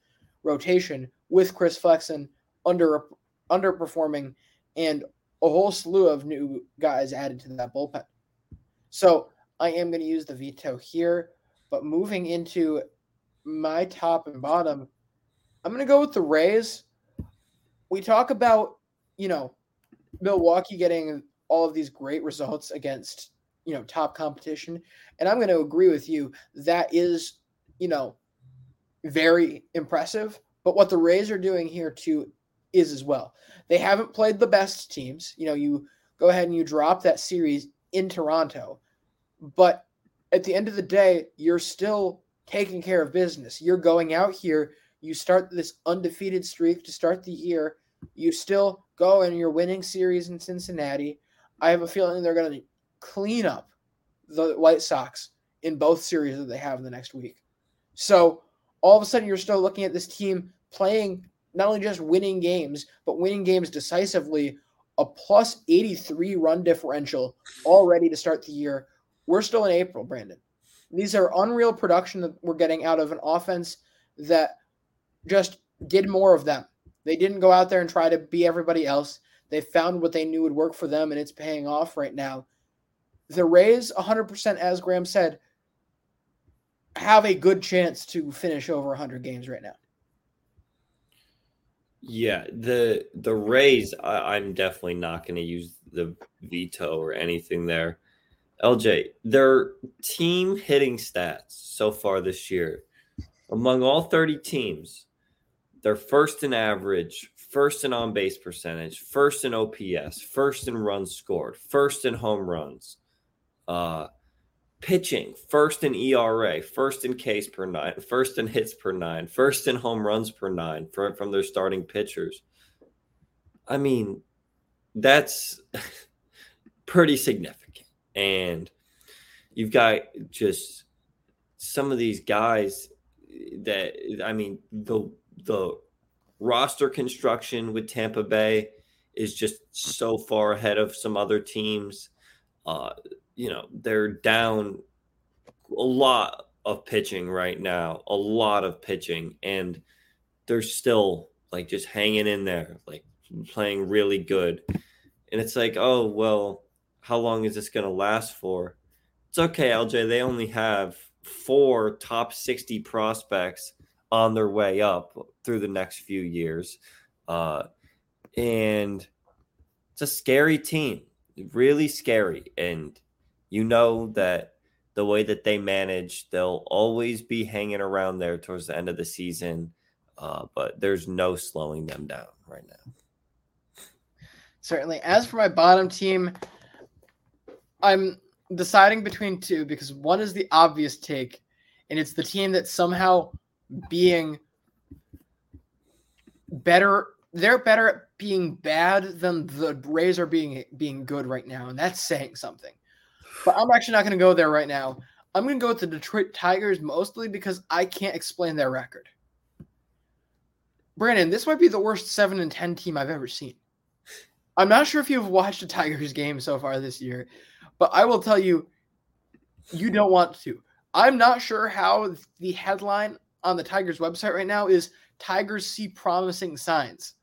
rotation with Chris Flexen under underperforming and a whole slew of new guys added to that bullpen. So I am going to use the veto here. But moving into my top and bottom, I'm going to go with the Rays. We talk about, you know, Milwaukee getting all of these great results against, you know, top competition. And I'm going to agree with you. That is, you know, very impressive. But what the Rays are doing here too is as well. They haven't played the best teams. You know, you go ahead and you drop that series in Toronto, but at the end of the day, you're still taking care of business. You're going out here, you start this undefeated streak to start the year. You still go and you're winning series in Cincinnati. I have a feeling they're going to clean up the White Sox in both series that they have in the next week. So all of a sudden, you're still looking at this team playing not only just winning games, but winning games decisively. A plus 83 run differential already to start the year we're still in April, Brandon. These are unreal production that we're getting out of an offense that just did more of them. They didn't go out there and try to be everybody else. They found what they knew would work for them, and it's paying off right now. The Rays, 100%, as Graeme said, have a good chance to finish over 100 games right now. Yeah, the the Rays, I, I'm definitely not going to use the veto or anything there. LJ, their team hitting stats so far this year, among all 30 teams, they're first in average, first in on base percentage, first in OPS, first in runs scored, first in home runs. Uh, pitching, first in ERA, first in Ks per nine, first in hits per nine, first in home runs per nine from, from their starting pitchers. I mean, that's pretty significant and you've got just some of these guys that I mean the the roster construction with Tampa Bay is just so far ahead of some other teams. Uh, you know, they're down a lot of pitching right now, a lot of pitching, and they're still like just hanging in there, like playing really good. And it's like, oh, well, how long is this going to last for? It's okay, LJ. They only have four top 60 prospects on their way up through the next few years. Uh, and it's a scary team, really scary. And you know that the way that they manage, they'll always be hanging around there towards the end of the season. Uh, but there's no slowing them down right now. Certainly. As for my bottom team, I'm deciding between two because one is the obvious take, and it's the team that somehow being better. They're better at being bad than the Rays are being being good right now, and that's saying something. But I'm actually not going to go there right now. I'm going to go with the Detroit Tigers mostly because I can't explain their record. Brandon, this might be the worst 7 and 10 team I've ever seen. I'm not sure if you've watched a Tigers game so far this year, but I will tell you, you don't want to. I'm not sure how the headline on the Tigers website right now is Tigers see promising signs.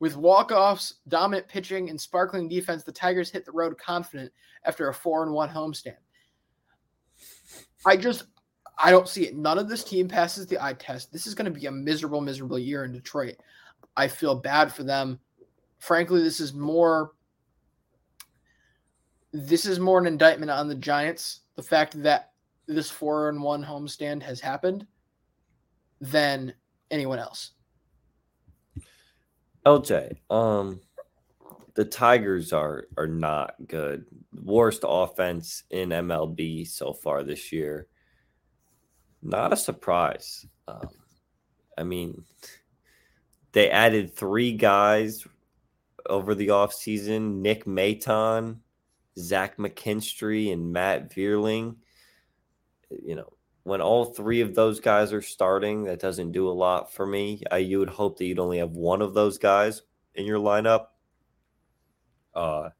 With walk-offs, dominant pitching, and sparkling defense, the Tigers hit the road confident after a four and one homestand. I just I don't see it. None of this team passes the eye test. This is going to be a miserable, miserable year in Detroit. I feel bad for them. Frankly, this is more this is more an indictment on the Giants, the fact that this four and one homestand has happened than anyone else. LJ, um, the Tigers are are not good. Worst offense in MLB so far this year. Not a surprise. Um, I mean, they added three guys over the offseason Nick Maton, Zach McKinstry, and Matt Vierling. You know, when all three of those guys are starting, that doesn't do a lot for me. I, you would hope that you'd only have one of those guys in your lineup. Uh,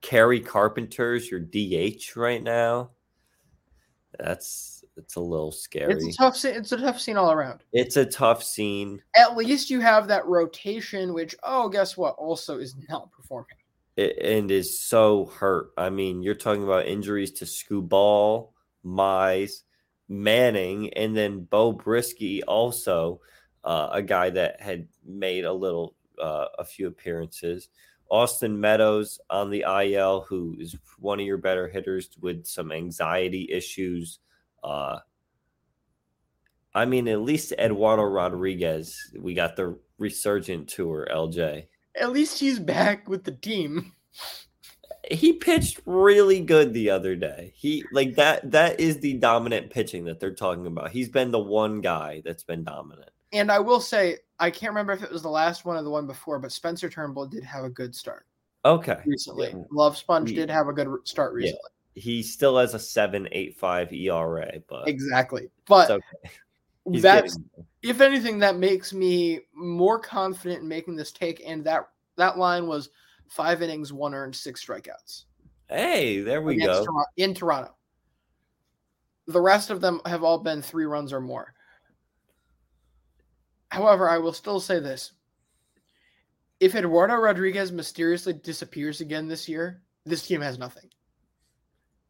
Kerry Carpenter's your DH right now. That's it's a little scary. It's a tough scene. It's a tough scene all around. It's a tough scene. At least you have that rotation, which oh, guess what? Also is not performing. It, and is so hurt. I mean, you're talking about injuries to Skubal, Mize, Manning, and then Beau Brieske, also uh, a guy that had made a little, uh, a few appearances. Austin Meadows on the IL, who is one of your better hitters with some anxiety issues. Uh, I mean, at least Eduardo Rodriguez, we got the resurgent tour, LJ. At least he's back with the team. He pitched really good the other day. He like that that is the dominant pitching that they're talking about. He's been the one guy that's been dominant. And I will say, I can't remember if it was the last one or the one before, but Spencer Turnbull did have a good start. Okay. Recently. Yeah. Love Sponge did have a good start recently. Yeah. He still has a 7.85 ERA, but Exactly. But okay. that's getting... if anything that makes me more confident in making this take and that that line was 5 innings, 1 earned, 6 strikeouts. Hey, there we go. Toronto, in Toronto. The rest of them have all been 3 runs or more. However, I will still say this. If Eduardo Rodriguez mysteriously disappears again this year, this team has nothing.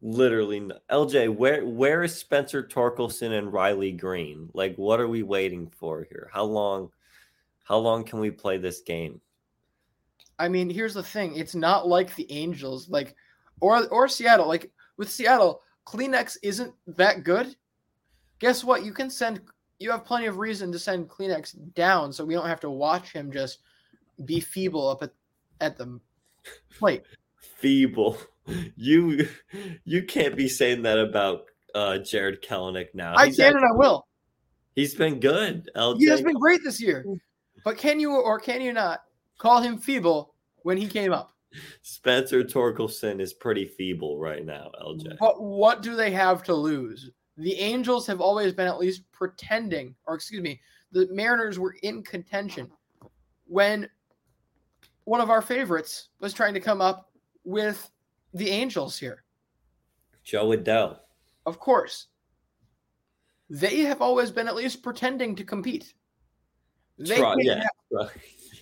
Literally, LJ, where where is Spencer Torkelson and Riley Greene? Like, what are we waiting for here? How long, how long can we play this game? I mean, here's the thing: it's not like the Angels, like, or or Seattle. Like with Seattle, Kleenex isn't that good. Guess what? You can send you have plenty of reason to send Kleenex down, so we don't have to watch him just be feeble up at at the plate. Feeble. You you can't be saying that about uh Jarred Kelenic now. I can and I will. He's been good. LJ. He has been great this year. But can you or can you not call him feeble when he came up? Spencer Torkelson is pretty feeble right now, LJ. But what do they have to lose? the Angels have always been at least pretending, or excuse me, the Mariners were in contention when one of our favorites was trying to come up with the Angels here. Jo Adell. Of course. They have always been at least pretending to compete. They, Try, can't, yeah. have,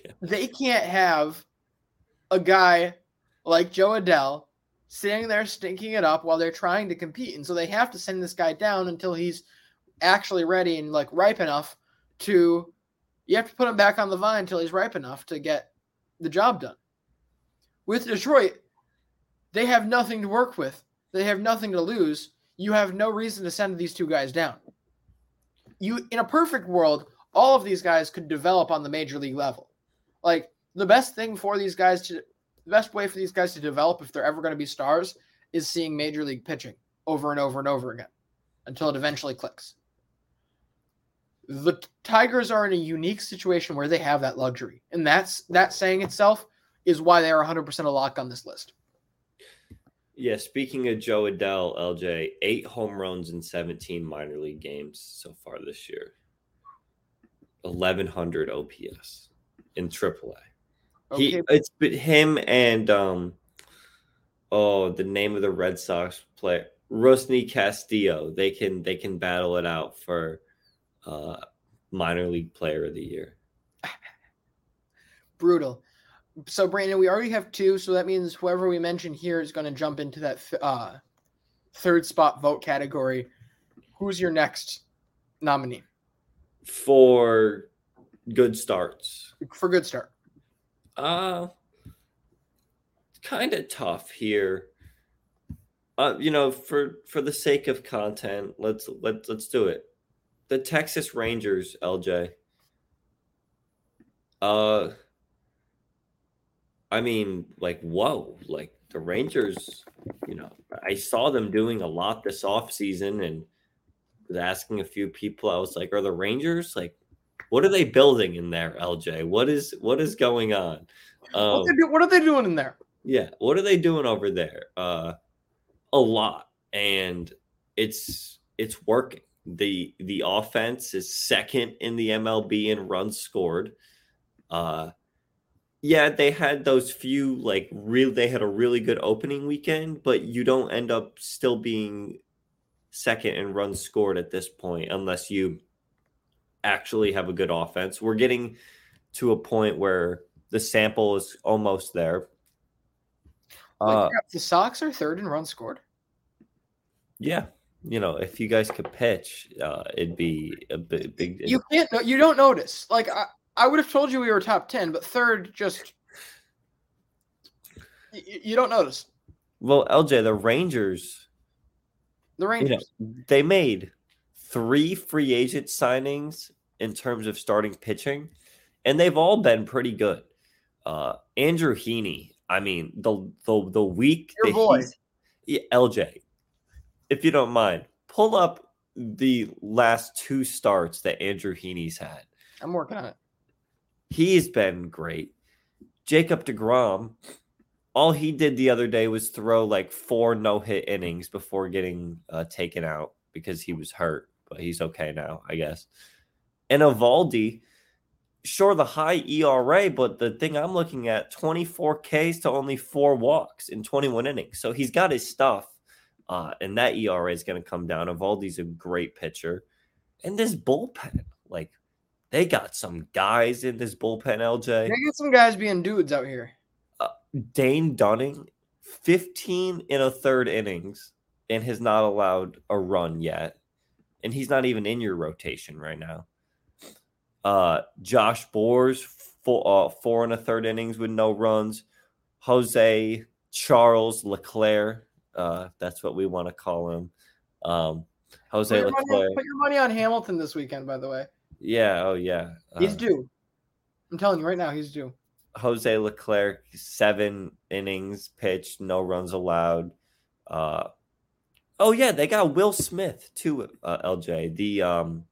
they can't have a guy like Jo Adell sitting there stinking it up while they're trying to compete. And so they have to send this guy down until he's actually ready and like ripe enough to you have to put him back on the vine until he's ripe enough to get the job done. With Detroit, they have nothing to work with. They have nothing to lose. You have no reason to send these two guys down. You in a perfect world, all of these guys could develop on the major league level. Like the best thing for these guys to the best way for these guys to develop if they're ever going to be stars is seeing major league pitching over and over and over again until it eventually clicks. The Tigers are in a unique situation where they have that luxury. And that's that saying itself is why they are 100% a lock on this list. Yeah, speaking of Jo Adell, LJ, eight home runs in 17 minor league games so far this year. 1100 OPS in AAA. He Okay. it's been him and um oh the name of the Red Sox player Rusney Castillo. They can they can battle it out for uh minor league player of the year. brutal. So Brandon, we already have two, so that means whoever we mention here is going to jump into that uh, third spot vote category. Who's your next nominee For good starts. for good start? Uh kind of tough here. Uh, you know, for for the sake of content, let's let's let's do it. The Texas Rangers, LJ. Uh I mean, like, whoa, like the Rangers, you know, I saw them doing a lot this offseason and was asking a few people, I was like, are the Rangers like what are they building in there, LJ? What is what is going on? Um, what, do, what are they doing in there? yeah, what are they doing over there? Uh, a lot, and it's it's working. the The offense is second in the MLB in runs scored. Uh, yeah, they had those few like real. They had a really good opening weekend, but you don't end up still being second in runs scored at this point unless you actually have a good offense. We're getting to a point where the sample is almost there. Uh, the Sox are third in runs scored. yeah, you know, if you guys could pitch, uh, it'd be a big. big You can't. no- You don't notice. Like I, I would have told you we were top ten, but third just y- y- you don't notice well, LJ, the Rangers, the you know, Rangers. they made three free agent signings in terms of starting pitching, and they've all been pretty good. Uh, Andrew Heaney, I mean, the the the week Your boy. yeah, LJ, if you don't mind, pull up the last two starts that Andrew Heaney's had. I'm working on it. He's been great. Jacob DeGrom, all he did the other day was throw like four no hit innings before getting uh, taken out because he was hurt, but he's okay now, I guess. And Eovaldi, sure, the high ERA, but the thing I'm looking at 24 Ks to only four walks in 21 innings. So he's got his stuff, uh, and that ERA is going to come down. Eovaldi's a great pitcher. And this bullpen, like, they got some guys in this bullpen, LJ. They got some guys being dudes out here. Dane Dunning, 15 in a third innings, and has not allowed a run yet. And he's not even in your rotation right now. Uh, Josh Sborz, four, uh, four and a third innings with no runs. Jose Charles Leclerc, uh, that's what we want to call him. Um, Jose Put your, money, put your money on Hamilton this weekend, by the way. Yeah, oh yeah. He's Uh, due. I'm telling you right now, he's due. Jose Leclerc, seven innings pitched, no runs allowed. Uh, oh yeah, they got Will Smith too. Uh, LJ, the um,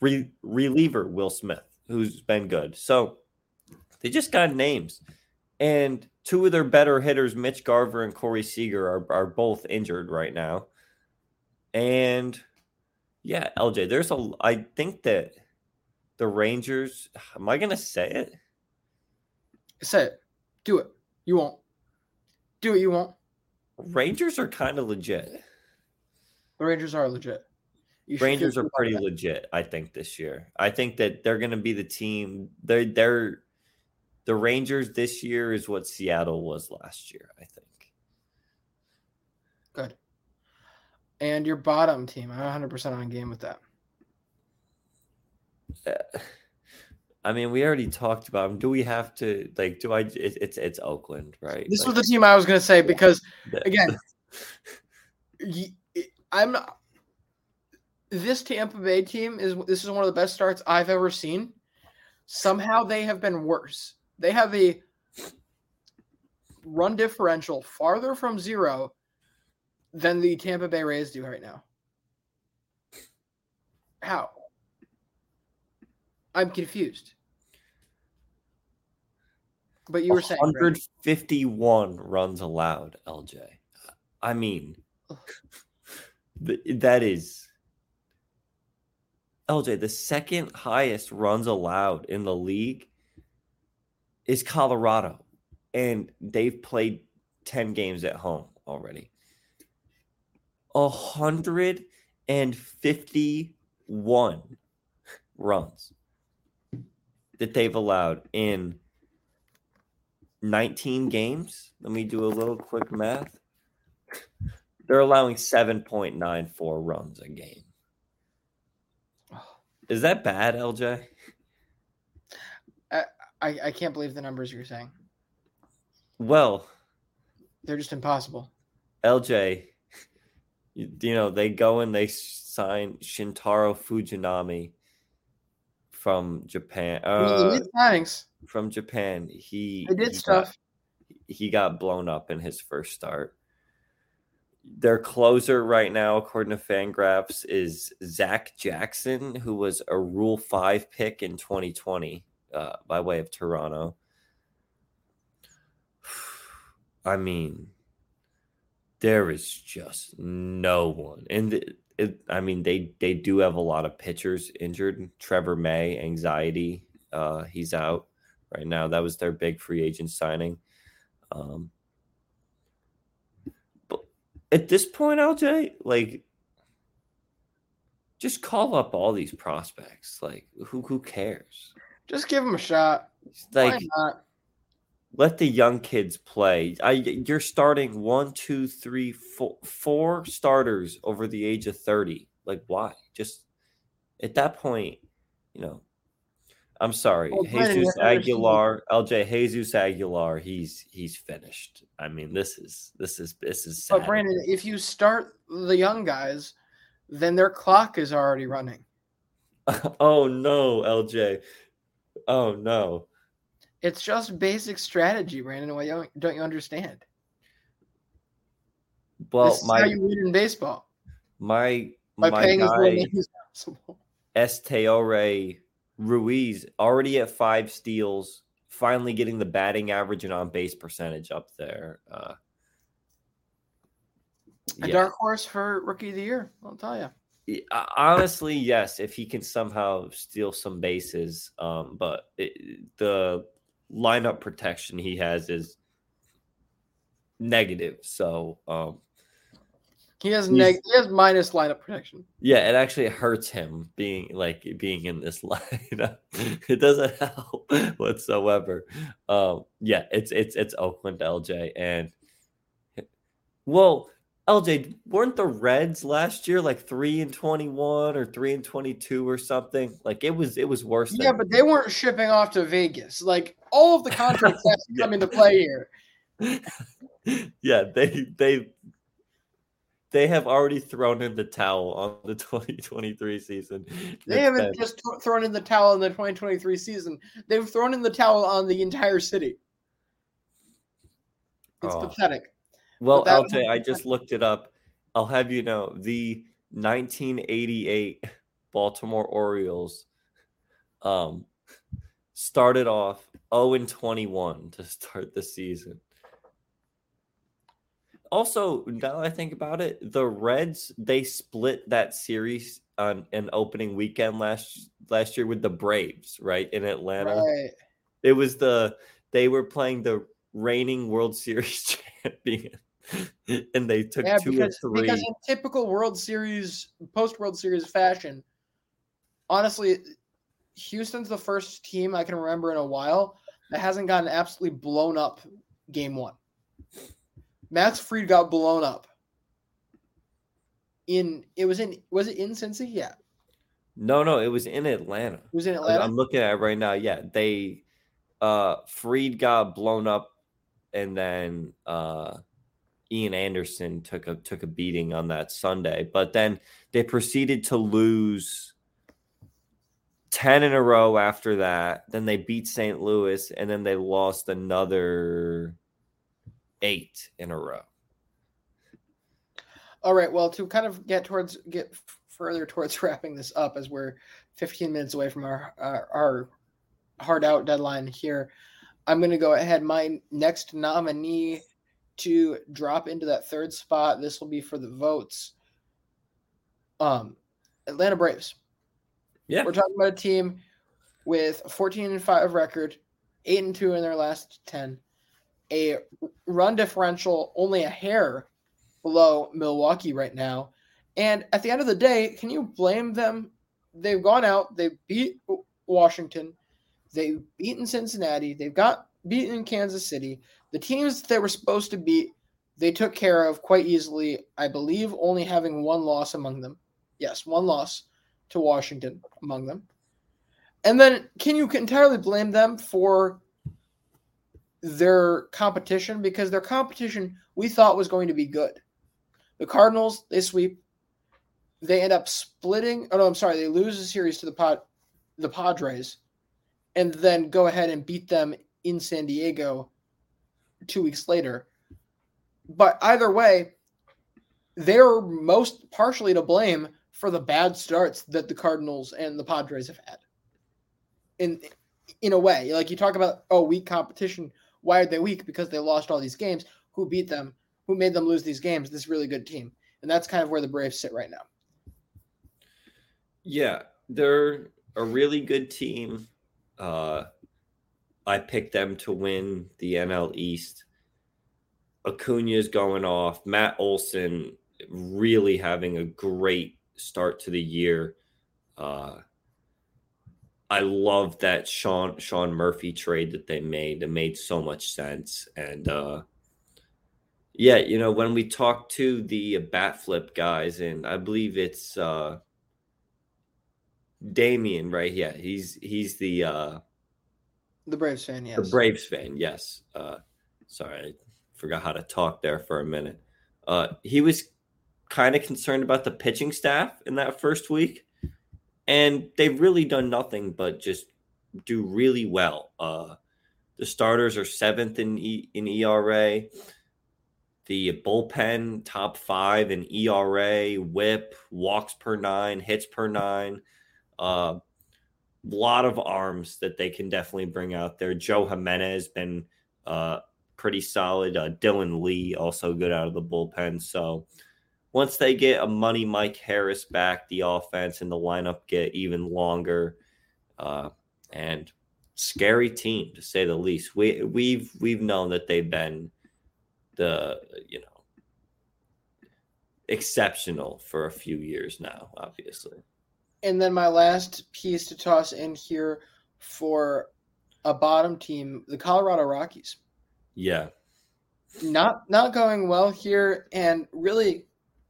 re- reliever Will Smith, who's been good. So they just got names, and two of their better hitters, Mitch Garver and Corey Seager, are are both injured right now. And yeah, LJ, there's a. I think that the Rangers. Am I gonna say it? Say it. Do it. You won't. Do it. You won't. Rangers are kind of legit. The Rangers are legit. Rangers are pretty legit, I think, this year. I think that they're going to be the team. They're they're the Rangers this year is what Seattle was last year, I think. Good. And your bottom team, I'm 100% on game with that. Uh, I mean, we already talked about them. Do we have to like? Do I? It, it's it's Oakland, right? This Like, was the team I was going to say because the- again, I'm not. This Tampa Bay team is this is one of the best starts I've ever seen. Somehow they have been worse. They have a run differential farther from zero than the Tampa Bay Rays do right now. How? I'm confused. But you were saying Brandon. 151 runs allowed, LJ. I mean, that is LJ. The second highest runs allowed in the league is Colorado, and they've played 10 games at home already. A hundred and fifty-one runs that they've allowed in 19 games. Let me do a little quick math. They're allowing 7.94 runs a game. Is that bad, LJ? I, I can't believe the numbers you're saying. Well, They're just impossible. LJ, you, you know, they go and they sign Shintaro Fujinami from Japan. Uh, did signings. from Japan. He They did he got- stuff. he got blown up in his first start. Their closer right now, according to Fangraphs, is Zach Jackson, who was a Rule Five pick in 2020 uh, by way of Toronto. I mean, there is just no one, and it, I mean they they do have a lot of pitchers injured. Trevor May, anxiety, uh, he's out right now. That was their big free agent signing. Um, but at this point, LJ, like, just call up all these prospects. Like, who who cares? Just give them a shot. Like, Why not? Let the young kids play. I you're starting one, two, three, four, four starters over the age of thirty. Like, why? Just at that point, you know. I'm sorry, Jesus you're never seen- Aguilar, LJ Jesus Aguilar. He's he's finished. I mean, this is this is this is sad. But Brandon, if you start the young guys, then their clock is already running. oh no, LJ. Oh no. It's just basic strategy, Brandon. Why don't, don't you understand? Well, this is my how you win in baseball my by my paying guy as possible. Esteury Ruiz already at five steals, finally getting the batting average and on base percentage up there. Uh, A dark horse for rookie of the year. I'll tell you. Uh, honestly, yes, if he can somehow steal some bases, um, but it, the lineup protection he has is negative. So, um, He has neg- he has minus lineup protection. yeah, it actually hurts him being like being in this lineup. it doesn't help whatsoever. Um, yeah, it's it's it's Oakland LJ and well, LJ weren't the Reds last year like three and twenty one or three and twenty two or something? Like it was it was worse. Yeah, but they weren't shipping off to Vegas. Like all of the contracts have to come into play here. yeah, they they they have already thrown in the towel on the 2023 season. They haven't just th- thrown in the towel in the 2023 season. They've thrown in the towel on the entire city. It's Oh. pathetic. Well, that- LJ, I just looked it up. I'll have you know the 1988 Baltimore Orioles um started off 0 and 21 to start the season. Also, now that I think about it, the Reds they split that series on an opening weekend last last year with the Braves, right in Atlanta. Right. It was the they were playing the reigning World Series champion, and they took Yeah, two because, or three. because in typical World Series, post World Series fashion, honestly, Houston's the first team I can remember in a while that hasn't gotten absolutely blown up game one. Max Fried got blown up. In it was in was it in Cincy? Yeah. No, no, it was in Atlanta. It was in Atlanta. I'm looking at it right now. Yeah, they uh Freed got blown up and then uh Ian Anderson took a took a beating on that Sunday, but then they proceeded to lose 10 in a row after that. Then they beat St. Louis and then they lost another 8 in a row. All right. Well, to kind of get towards get further towards wrapping this up, as we're 15 minutes away from our our, our hard out deadline here, I'm going to go ahead. My next nominee to drop into that third spot. This will be for the votes. Um, Atlanta Braves. Yeah. We're talking about a team with a 14 and 5 record, 8 and 2 in their last 10, a run differential only a hair below Milwaukee right now. And at the end of the day, can you blame them? They've gone out, they beat Washington, they've beaten Cincinnati, they've got beaten Kansas City. The teams that they were supposed to beat, they took care of quite easily, I believe, only having one loss among them. Yes, one loss to Washington among them. And then can you entirely blame them for their competition? Because their competition we thought was going to be good. The Cardinals, they sweep. They end up splitting. Oh no, I'm sorry, they lose the series to the pod the Padres, and then go ahead and beat them in San Diego two weeks later. But either way, they're most partially to blame for the bad starts that the Cardinals and the Padres have had. In in a way, like you talk about, oh, weak competition. Why are they weak? Because they lost all these games. Who beat them? Who made them lose these games? This really good team, and that's kind of where the Braves sit right now. Yeah, they're a really good team. Uh, I picked them to win the NL East. Acuna's going off. Matt Olson really having a great start to the year. Uh, I love that Sean Sean Murphy trade that they made. It made so much sense. And uh, yeah, you know, when we talk to the bat flip guys, and I believe it's uh, Damien, right? Yeah, he's he's the uh, The Braves fan, yes. the Braves fan. Yes. Uh, sorry, I forgot how to talk there for a minute. Uh, he was kind of concerned about the pitching staff in that first week, and they've really done nothing but just do really well. Uh, the starters are seventh in e- in ERA. The bullpen top five in ERA, WHIP, walks per nine, hits per nine. Uh, lot of arms that they can definitely bring out there. Joe Jimenez been uh, pretty solid. Uh, Dylan Lee also good out of the bullpen. So once they get a money Mike Harris back, the offense and the lineup get even longer. Uh, and scary team to say the least. We we've we've known that they've been the you know exceptional for a few years now, obviously. And then my last piece to toss in here for a bottom team, the Colorado Rockies. Yeah. Not not going well here and really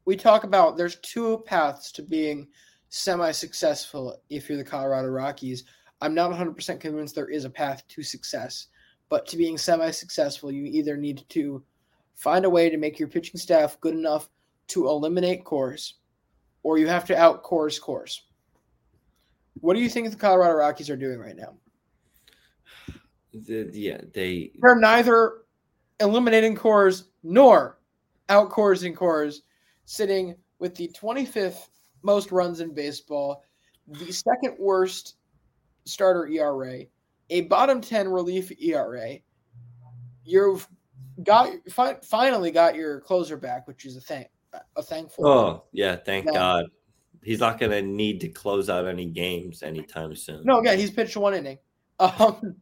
we talk about there's two paths to being semi-successful if you're the Colorado Rockies. I'm not 100% convinced there is a path to success, but to being semi-successful, you either need to find a way to make your pitching staff good enough to eliminate Coors, or you have to out Coors Coors. What do you think the Colorado Rockies are doing right now? The, yeah, they They're neither eliminating Coors nor out Coors in Coors, sitting with the 25th most runs in baseball, the second worst starter ERA, a bottom 10 relief ERA. You've got fi- finally got your closer back, which is a thank a thankful. Oh, yeah, thank God. He's not going to need to close out any games anytime soon. No, yeah, he's pitched one inning. Um,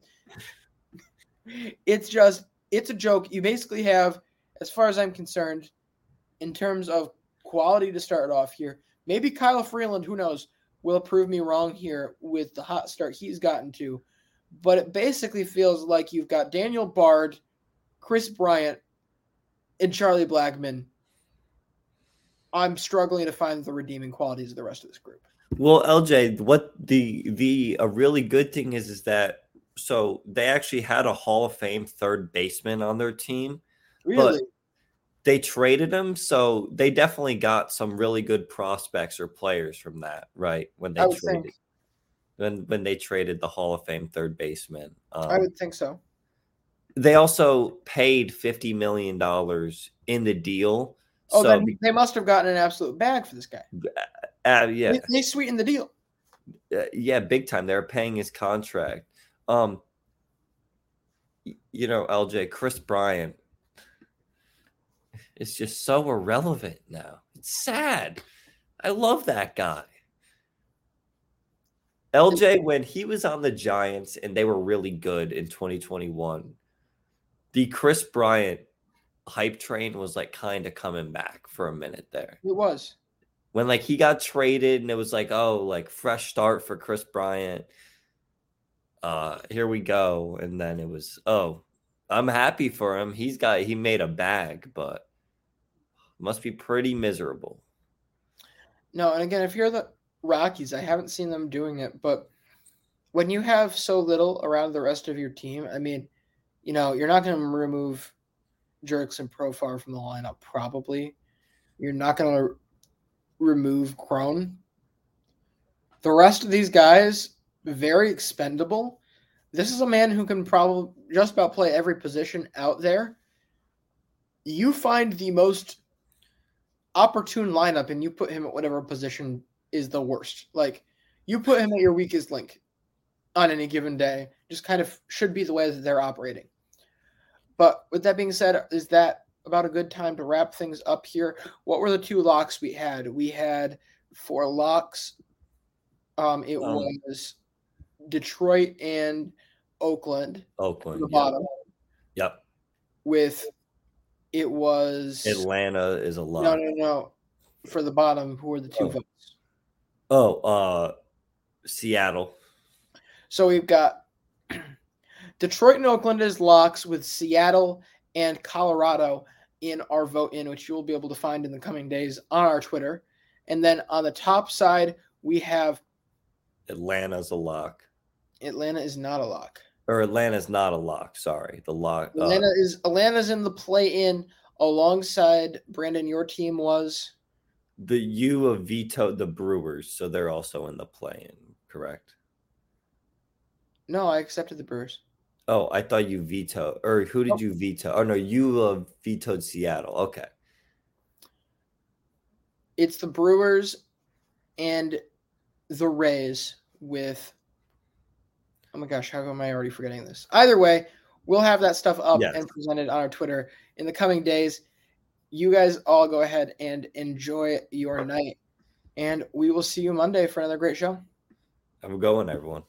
it's just it's a joke. You basically have, as far as I'm concerned, in terms of quality to start off here. Maybe Kyle Freeland, who knows, will prove me wrong here with the hot start he's gotten to. but it basically feels like you've got Daniel Bard, Kris Bryant, and Charlie Blackmon. I'm struggling to find the redeeming qualities of the rest of this group. Well, LJ, what the the a really good thing is is that so they actually had a Hall of Fame third baseman on their team. Really? They traded him, so they definitely got some really good prospects or players from that, right? When they traded think. when when they traded the Hall of Fame third baseman. Um, I would think so. they also paid fifty million dollars in the deal. Oh, so then they must have gotten an absolute bag for this guy. uh, yeah, They, they sweetened the deal. uh, yeah, big time. They're paying his contract. Um, you know, LJ, Kris Bryant is just so irrelevant now. It's sad. I love that guy. LJ, when he was on the Giants and they were really good in 2021, the Kris Bryant hype train was like kind of coming back for a minute there. It was. when like he got traded and it was like oh like fresh start for Kris Bryant. Uh here we go. And then it was oh I'm happy for him. He's got he made a bag but must be pretty miserable. No, and again, if you're the Rockies, I haven't seen them doing it, but when you have so little around the rest of your team, I mean, you know, you're not going to remove Jurickson Profar from the lineup, probably. You're not going to remove Cron. The rest of these guys, very expendable. This is a man who can probably just about play every position out there. You find the most opportune lineup and you put him at whatever position is the worst. Like you put him at your weakest link on any given day, just kind of should be the way that they're operating. But with that being said, is that about a good time to wrap things up here? What were the two locks we had? We had four locks. Um, it Um, was Detroit and Oakland, Oakland the yep. bottom, yep with it was Atlanta is a lot no, no, no. For the bottom, who were the two Oh. votes? oh uh Seattle So we've got Detroit and Oakland is locks with Seattle and Colorado in our vote in, which you will be able to find in the coming days on our Twitter. And then on the top side, we have Atlanta's a lock Atlanta is not a lock. or Atlanta's not a lock sorry the lock uh, Atlanta is Atlanta's in the play in alongside Brandon. Your team was the U of vetoed the Brewers so they're also in the play in correct no, I accepted the Brewers. Oh, I thought you vetoed, or who did you veto? Oh no, you uh, vetoed Seattle. Okay, It's the Brewers and the Rays with. Oh my gosh, how am I already forgetting this? Either way, we'll have that stuff up Yes. and presented on our Twitter in the coming days. You guys all go ahead and enjoy your night. And we will see you Monday for another great show. I'm going, everyone.